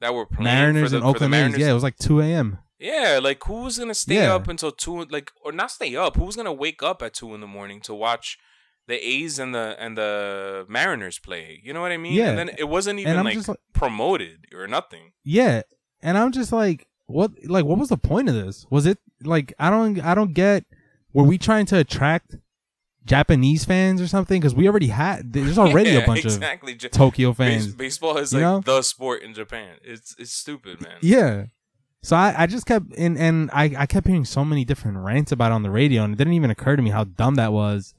that were playing Mariners for the, and Oakland Mariners? Yeah, it was like 2 a.m. Yeah, like who was gonna stay Yeah. up until two? Like or not stay up? Who was gonna wake up at two in the morning to watch the A's and the and the Mariners play? You know what I mean? Yeah. And then it wasn't even like, like- promoted or nothing. Yeah, and I'm just like, what? Like, what was the point of this? Was it like I don't, I don't get. Were we trying to attract Japanese fans or something? Because we already had. There's already Yeah, a bunch exactly. of Tokyo base- fans. baseball is like know? the sport in Japan. It's it's stupid, man. Yeah. So I, I just kept and and I, I kept hearing so many different rants about it on the radio, and it didn't even occur to me how dumb that was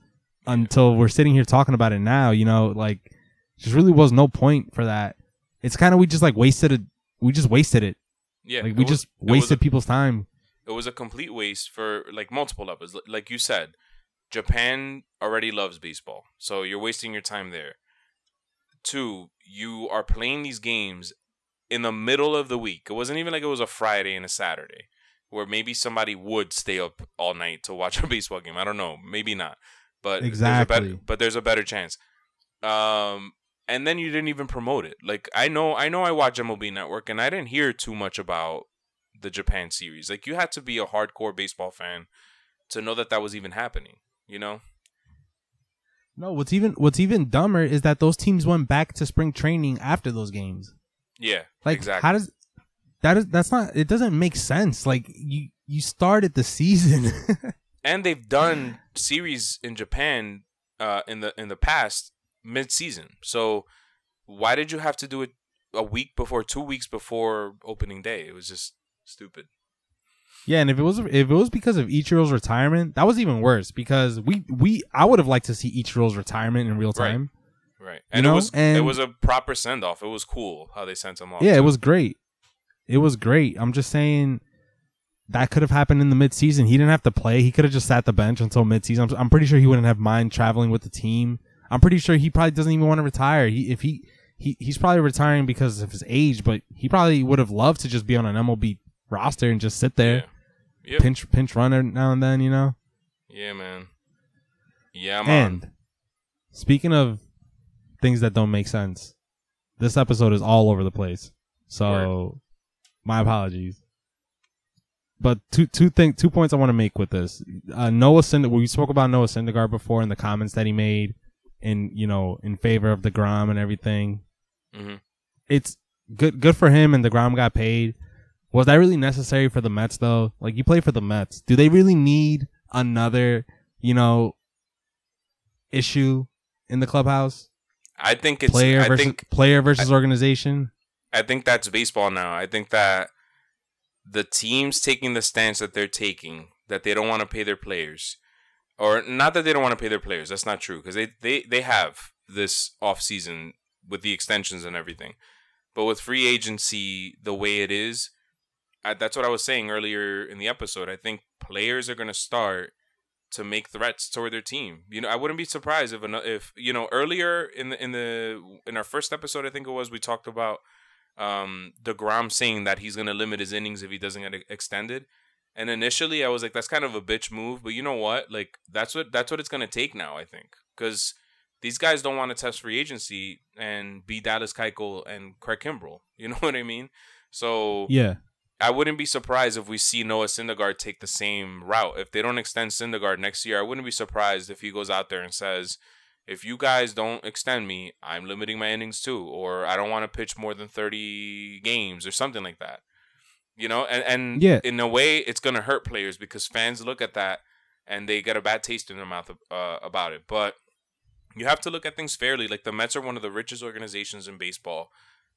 until we're sitting here talking about it now. You know, like just really was no point for that. It's kind of we just like wasted it. We just wasted it. Yeah, Like we was- just wasted a- people's time. it was a complete waste for like multiple levels. Like you said, Japan already loves baseball, so you're wasting your time there. Two, you are playing these games in the middle of the week. It wasn't even like it was a Friday and a Saturday, where maybe somebody would stay up all night to watch a baseball game. I don't know, maybe not, but There's a Exactly. better, but there's a better chance. Um, and then you didn't even promote it. Like I know, I know, I watch MLB Network, and I didn't hear too much about the Japan series. Like you had to be a hardcore baseball fan to know that that was even happening. You know? No, what's even what's even dumber is that those teams went back to spring training after those games. Yeah. Like exactly. how does that is that's not it doesn't make sense. Like you you started the season. and they've done series in Japan uh, in the in the past mid season. So why did you have to do it a week before, two weeks before opening day? It was just stupid. yeah, and if it was if it was because of Ichiro's retirement, that was even worse because we we I would have liked to see Ichiro's retirement in real time. Right. And know, it was it was a proper send off. It was cool how they sent him off. Yeah, it was great. It was great. I'm just saying that could have happened in the midseason. He didn't have to play. He could have just sat the bench until midseason. I'm, I'm pretty sure he wouldn't have mind traveling with the team. I'm pretty sure he probably doesn't even want to retire. He if he he he's probably retiring because of his age, but he probably would have loved to just be on an MLB roster and just sit there, Yeah. Yep. pinch pinch runner now and then, you know. Yeah, man. Yeah, man. And speaking of things that don't make sense, this episode is all over the place. So my apologies. But two two thing two points I want to make with this. Uh, Noah Synd we spoke about Noah Syndergaard before in the comments that he made in you know in favor of deGrom and everything. Mhm. It's good good for him and deGrom got paid. Was that really necessary for the Mets though? Like you play for the Mets. Do they really need another, you know, issue in the clubhouse? I think it's Player I versus think player versus organization. I think that's baseball now. I think that the teams taking the stance that they're taking, that they don't want to pay their players, or not that they don't want to pay their players. That's not true because they, they they have this off season with the extensions and everything. But with free agency the way it is, I, that's what I was saying earlier in the episode. I think players are going to start to make threats toward their team. You know, I wouldn't be surprised if if you know earlier in the in the in our first episode, I think it was, we talked about um deGrom saying that he's gonna limit his innings if he doesn't get extended. And initially, I was like, that's kind of a bitch move. But you know what? Like that's what that's what it's gonna take now. I think because these guys don't want to test free agency and be Dallas Keuchel and Craig Kimbrel. You know what I mean? So Yeah. I wouldn't be surprised if we see Noah Syndergaard take the same route. If they don't extend Syndergaard next year, I wouldn't be surprised if he goes out there and says, if you guys don't extend me, I'm limiting my innings too, or I don't want to pitch more than 30 games or something like that. You know, and, and Yeah. in a way, it's going to hurt players because fans look at that and they get a bad taste in their mouth uh, about it. But you have to look at things fairly. Like the Mets are one of the richest organizations in baseball.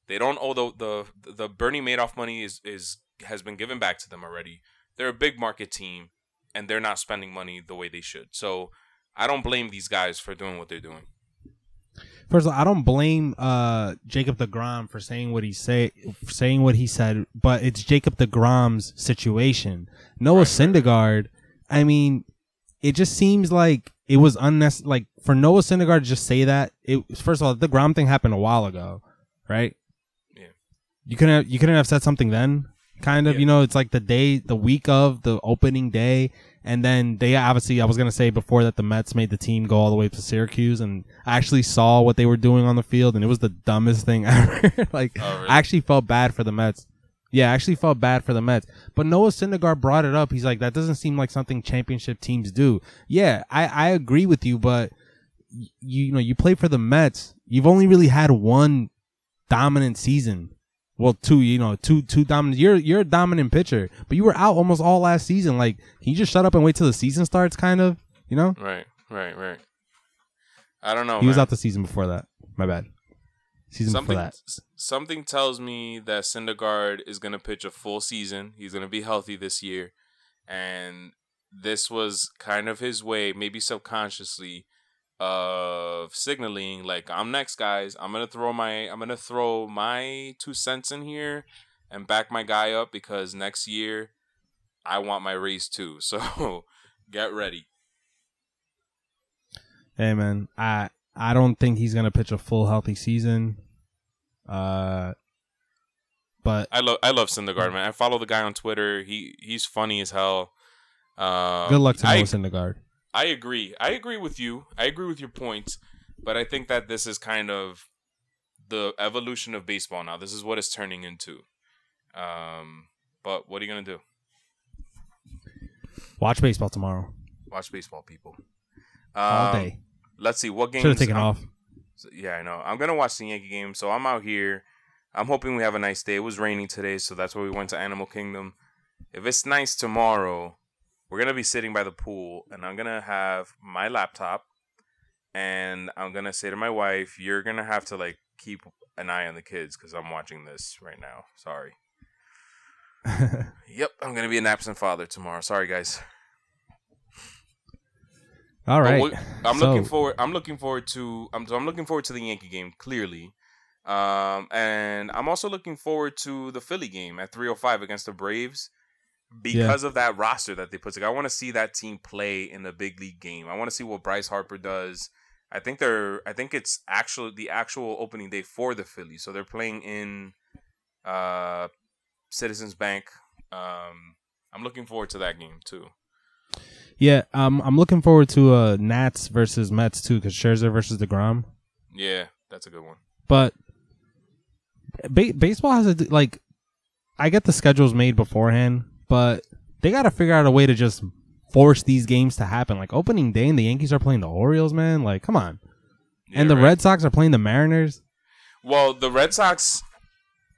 They don't owe the the the Bernie Madoff money is is has been given back to them already. They're a big market team, and they're not spending money the way they should. So I don't blame these guys for doing what they're doing. First of all, I don't blame uh Jacob deGrom for saying what he say for saying what he said, but it's Jacob deGrom's situation. Noah Right. Syndergaard, I mean, it just seems like it was unnecessary. Like for Noah Syndergaard to just say that, it first of all, deGrom thing happened a while ago, right? Yeah. You couldn't have, you couldn't have said something then, kind of. Yeah. You know, it's like the day, the week of the opening day, and then they obviously. I was gonna say before that the Mets made the team go all the way to Syracuse, and I actually saw what they were doing on the field, and it was the dumbest thing ever. like Oh, really? I actually felt bad for the Mets. Yeah, I actually felt bad for the Mets. But Noah Syndergaard brought it up. He's like, that doesn't seem like something championship teams do. Yeah, I, I agree with you, but you, you know, you play for the Mets. You've only really had one dominant season. Well, two, you know, two, two dominant. You're, you're a dominant pitcher, but you were out almost all last season. Like, can you just shut up and wait till the season starts? Kind of, you know. Right, right, right. I don't know. he was out the season before that. My bad. Season something before that. something tells me that Syndergaard is going to pitch a full season. He's going to be healthy this year, and this was kind of his way, maybe subconsciously, of signaling like I'm next, guys. I'm gonna throw my I'm gonna throw my two cents in here and back my guy up because next year I want my raise too. So get ready. Hey man, I I don't think he's gonna pitch a full healthy season. Uh, but I love I love Syndergaard, man. I follow the guy on Twitter. He he's funny as hell. Um, good luck to I, Noah Syndergaard. I agree. I agree with you. I agree with your points, but I think that this is kind of the evolution of baseball now. This is what it's turning into. Um, but what are you gonna do? Watch baseball tomorrow Watch baseball, people. all Um, day. Let's see what games. Should have taken I'm- off. Yeah, I know. I'm gonna watch the Yankee game, so I'm out here. I'm hoping we have a nice day. It was raining today, so that's why we went to Animal Kingdom. If it's nice tomorrow, we're gonna be sitting by the pool, and I'm gonna have my laptop, and I'm gonna say to my wife, "You're gonna have to like keep an eye on the kids because I'm watching this right now." Sorry. Yep, I'm gonna be an absent father tomorrow. Sorry, guys. All right. What- I'm So- looking forward. I'm looking forward to. I'm. So I'm looking forward to the Yankee game. Clearly, um, and I'm also looking forward to the Philly game at 3:05 against the Braves because of that roster that they put together. I want to see that team play in a big league game. I want to see what Bryce Harper does. I think they're. I think it's actually the actual opening day for the Phillies. So they're playing in uh, Citizens Bank. Um, I'm looking forward to that game too. Yeah, um, I'm looking forward to uh Nats versus Mets too, because Scherzer versus deGrom. Yeah, that's a good one. But ba- baseball has a like, I get the schedules made beforehand, but they got to figure out a way to just force these games to happen. Like opening day, and the Yankees are playing the Orioles, man. Like, come on. Yeah, and the right. Red Sox are playing the Mariners. Well, the Red Sox.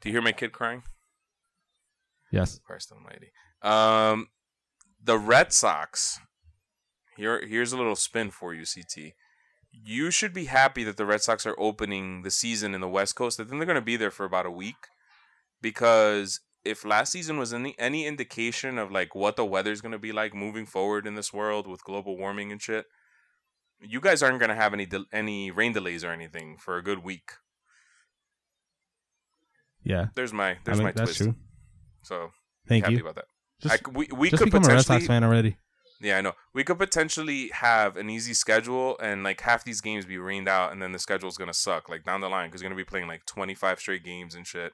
Do you hear my kid crying? Yes. Christ Almighty. Um, the Red Sox. Here, here's a little spin for you, CT. You should be happy that the Red Sox are opening the season in the West Coast. I think they're going to be there for about a week, because if last season was any any indication of like what the weather's going to be like moving forward in this world with global warming and shit, you guys aren't going to have any del- any rain delays or anything for a good week. Yeah. There's my I there's mean, my that's twist. true. So Thank happy you. about that. Just, I we we just could become a Red potentially Sox fan already. yeah I know we could potentially have an easy schedule and like half these games be rained out and then the schedule's gonna suck like down the line because you're gonna be playing like 25 straight games and shit.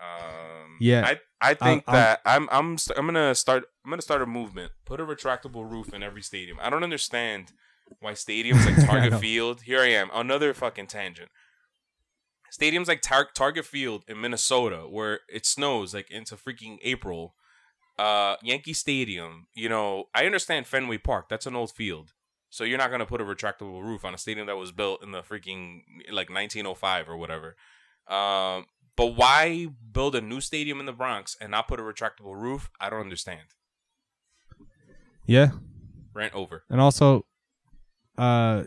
Um, Yeah. I I think I'll- that I'm I'm st- I'm gonna start I'm gonna start a movement. Put a retractable roof in every stadium. I don't understand why stadiums like Target. Field. Here I am, another fucking tangent. Stadiums like Tar- Target Field in Minnesota, where it snows like into freaking April. Uh, Yankee Stadium. You know, I understand Fenway Park. That's an old field, so you're not gonna put a retractable roof on a stadium that was built in the freaking like 1905 or whatever. Um, but why build a new stadium in the Bronx and not put a retractable roof? I don't understand. Yeah. Rant over. And also, uh,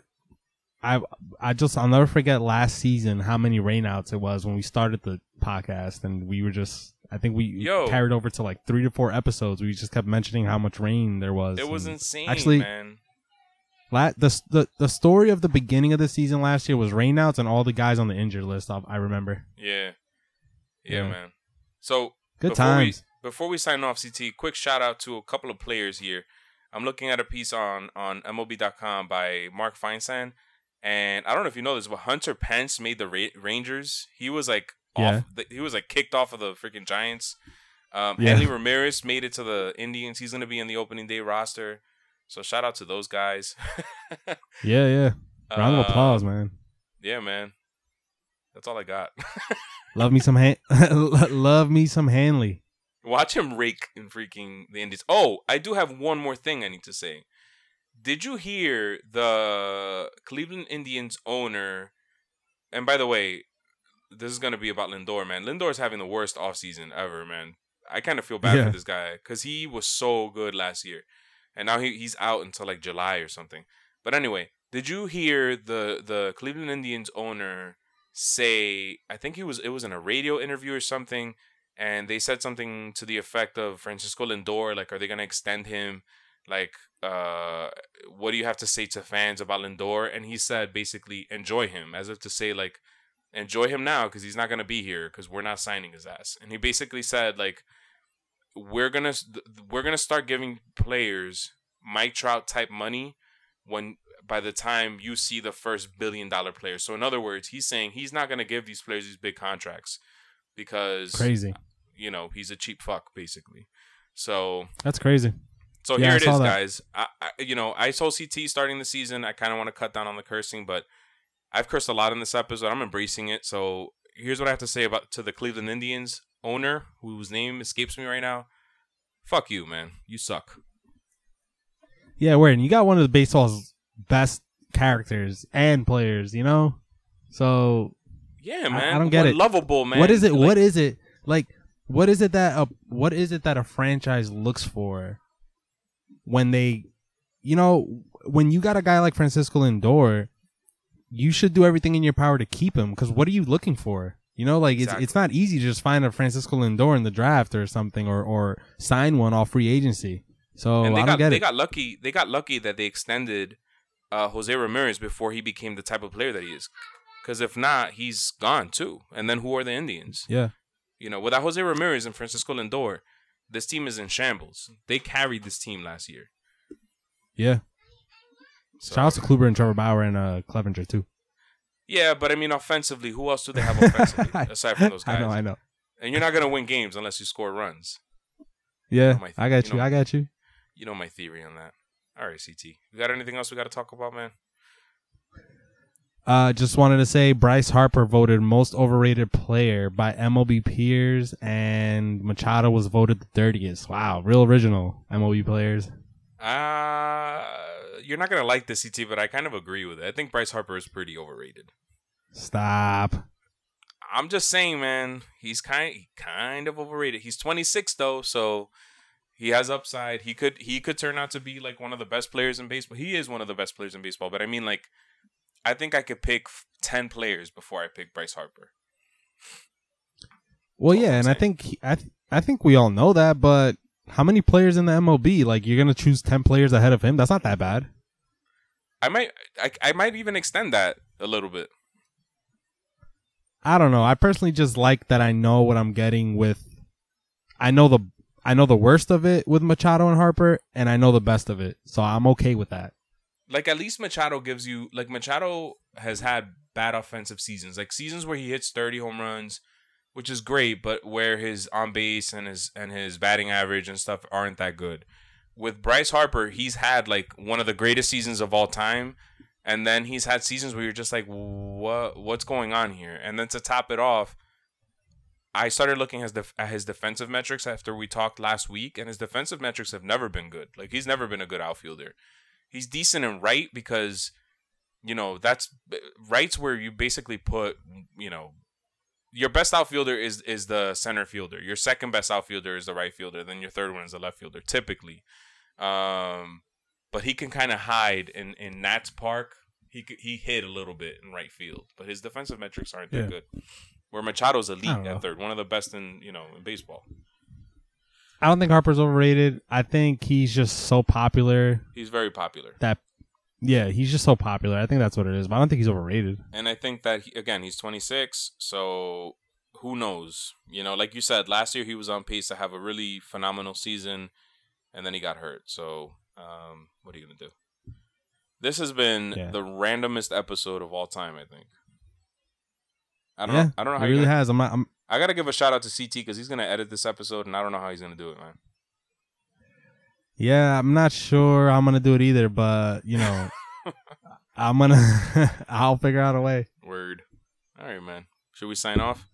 I I just I'll never forget last season how many rainouts it was when we started the podcast, and we were just I think we Yo. carried over to like three to four episodes. We just kept mentioning how much rain there was. It was insane, actually- man. la- the the the story of the beginning of the season last year was rainouts and all the guys on the injured list. I, I remember. Yeah. Yeah, Yeah. man. So Good before times. We, before we sign off, CT, quick shout out to a couple of players here. I'm looking at a piece on on MLB.com by Mark Feinsand, and I don't know if you know this, but Hunter Pence made the Ra- Rangers. He was like Yeah. The, he was like kicked off of the freaking Giants. Um, Yeah. Hanley Ramirez made it to the Indians. He's gonna be in the opening day roster. So shout out to those guys. Yeah, yeah. Round of Uh, applause, man. Yeah, man. That's all I got. Love me some Han- love me some Hanley. Watch him rake in freaking the Indians. Oh, I do have one more thing I need to say. Did you hear the Cleveland Indians owner? And by the way, this is gonna be about Lindor, man. Lindor's having the worst offseason ever, man. I kind of feel bad Yeah. for this guy because he was so good last year, and now he, he's out until like July or something. But anyway, did you hear the the Cleveland Indians owner say? I think he was it was in a radio interview or something and they said something to the effect of Francisco Lindor, like, are they gonna extend him? Like, uh, what do you have to say to fans about Lindor? And he said basically, enjoy him, as if to say like, enjoy him now because he's not gonna be here because we're not signing his ass. And he basically said like, we're gonna we're gonna start giving players Mike Trout type money when by the time you see the first billion dollar player. So in other words, he's saying he's not gonna give these players these big contracts because Crazy. you know he's a cheap fuck basically. So That's crazy. so Yeah, here I it saw is, that. guys. I, I you know I told CT starting the season. I kind of want to cut down on the cursing, but I've cursed a lot in this episode. I'm embracing it. So here's what I have to say about to the Cleveland Indians owner, whose name escapes me right now. Fuck you, man. You suck. Yeah. And you got one of the baseball's best characters and players, you know? So Yeah, man. I don't get it. Lovable, man. what is it? Like, what is it? Like what is it that a what is it that a franchise looks for when they you know, when you got a guy like Francisco Lindor, you should do everything in your power to keep him cuz what are you looking for? You know, like Exactly. it's it's not easy to just find a Francisco Lindor in the draft or something or or sign one off free agency. So and they I don't got they it. got lucky. They got lucky that they extended uh, Jose Ramirez before he became the type of player that he is. Because if not, he's gone too. And then who are the Indians? yeah. You know, without Jose Ramirez and Francisco Lindor, this team is in shambles. They carried this team last year. Yeah. So, Shout out to Kluber and Trevor Bauer and uh, Clevinger too. yeah, but I mean, offensively, who else do they have offensively aside from those guys? I know, I know. And you're not gonna win games unless you score runs. Yeah, my- I got you you. know- I got you. You know my theory on that. All right, CT. You got anything else we got to talk about, man? Uh, just wanted to say Bryce Harper voted most overrated player by MLB peers, and Machado was voted the dirtiest. Wow, real original MLB players. Uh you're not gonna like this, CT, but I kind of agree with it. I think Bryce Harper is pretty overrated. Stop. I'm just saying, man, he's kind kind of overrated. He's 26 though, so he has upside. He could he could turn out to be like one of the best players in baseball. He is one of the best players in baseball, but I mean like I think I could pick 10 players before I pick Bryce Harper. Well, yeah, and I think I th- I think we all know that, but how many players in the MLB? Like you're gonna choose ten players ahead of him? That's not that bad. I might I, I might even extend that a little bit. I don't know. I personally just like that I know what I'm getting with. I know the I know the worst of it with Machado and Harper, and I know the best of it, so I'm okay with that. like at least Machado gives you like Machado has had bad offensive seasons, like seasons where he hits 30 home runs, which is great, but where his on base and his and his batting average and stuff aren't that good. With Bryce Harper, he's had like one of the greatest seasons of all time, and then he's had seasons where you're just like, what what's going on here? And then to top it off, I started looking at, def- at his defensive metrics after we talked last week, and his defensive metrics have never been good. Like he's never been a good outfielder. He's decent in right because you know that's right's where you basically put you know your best outfielder is is the center fielder. Your second best outfielder is the right fielder. Then your third one is the left fielder typically. Um but he can kind of hide in in Nats Park. He could, he hit a little bit in right field but his defensive metrics aren't that Yeah. good where Machado's elite at third one of the best in you know in baseball I don't think Harper's overrated. I think he's just so popular he's very popular that yeah, he's just so popular. I think that's what it is. But I don't think he's overrated. And I think that he, again, he's 26, so who knows? You know, like you said, last year he was on pace to have a really phenomenal season, and then he got hurt. So Um, what are you gonna do? This has been Yeah. the randomest episode of all time. I think. I don't yeah, know. I don't know how you really gonna, has. I'm, not, I'm I gotta give a shout out to CT because he's gonna edit this episode, and I don't know how he's gonna do it, man. Yeah, I'm not sure I'm gonna do it either, but you know, I'm gonna I'll figure out a way. Word. All right, man. Should we sign off?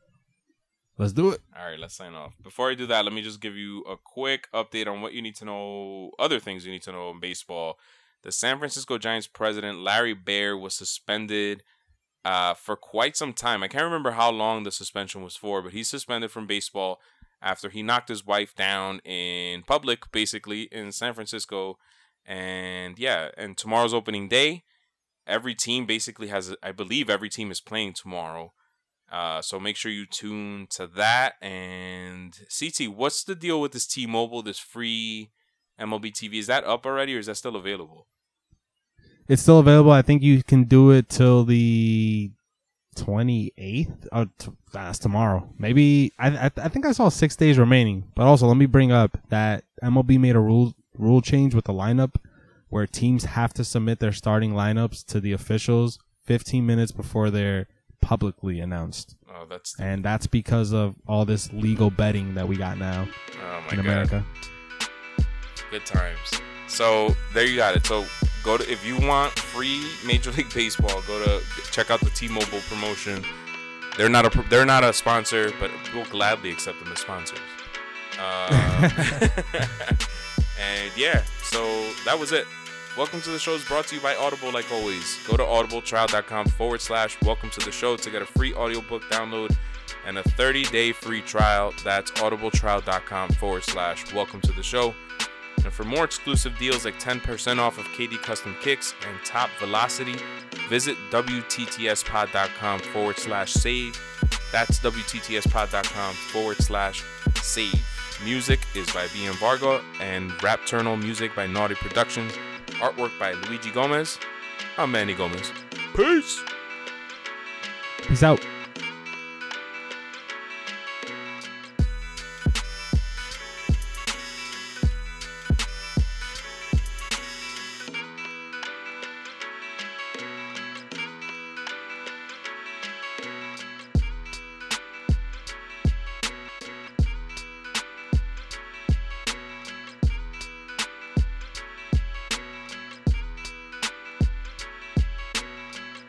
Let's do it. All right, let's sign off. Before I do that, let me just give you a quick update on what you need to know, other things you need to know in baseball. The San Francisco Giants president, Larry Baer, was suspended uh, for quite some time. I can't remember how long the suspension was for, but he's suspended from baseball after he knocked his wife down in public, basically, in San Francisco. And yeah, and tomorrow's opening day. Every team basically has, I believe, every team is playing tomorrow. Uh, so make sure you tune to that. And CT, what's the deal with this T-Mobile, this free MLB TV? Is that up already, or is that still available? It's still available. I think you can do it till the 28th. Oh, t- that's tomorrow. Maybe I, I I think I saw six days remaining. But also, let me bring up that MLB made a rule rule change with the lineup where teams have to submit their starting lineups to the officials 15 minutes before they're publicly announced. Oh, that's And that's because of all this legal betting that we got now oh my in god, America. good times. So there you got it. So go to if you want free Major League Baseball, go to check out the T-Mobile promotion. They're not a they're not a sponsor, but we'll gladly accept them as sponsors. Uh, and yeah, so that was it. Welcome to the show is brought to you by Audible, like always. Go to audibletrial.com forward slash welcome to the show to get a free audiobook download and a 30 day free trial. That's audibletrial.com forward slash welcome to the show. And for more exclusive deals like 10% off of KD Custom Kicks and Top Velocity, visit WTTSpod.com forward slash save. That's WTTSpod.com forward slash save. Music is by BM Varga and Rapturnal music by Naughty Productions. Artwork by Luigi Gomez. I'm Manny Gomez. Peace. Peace out.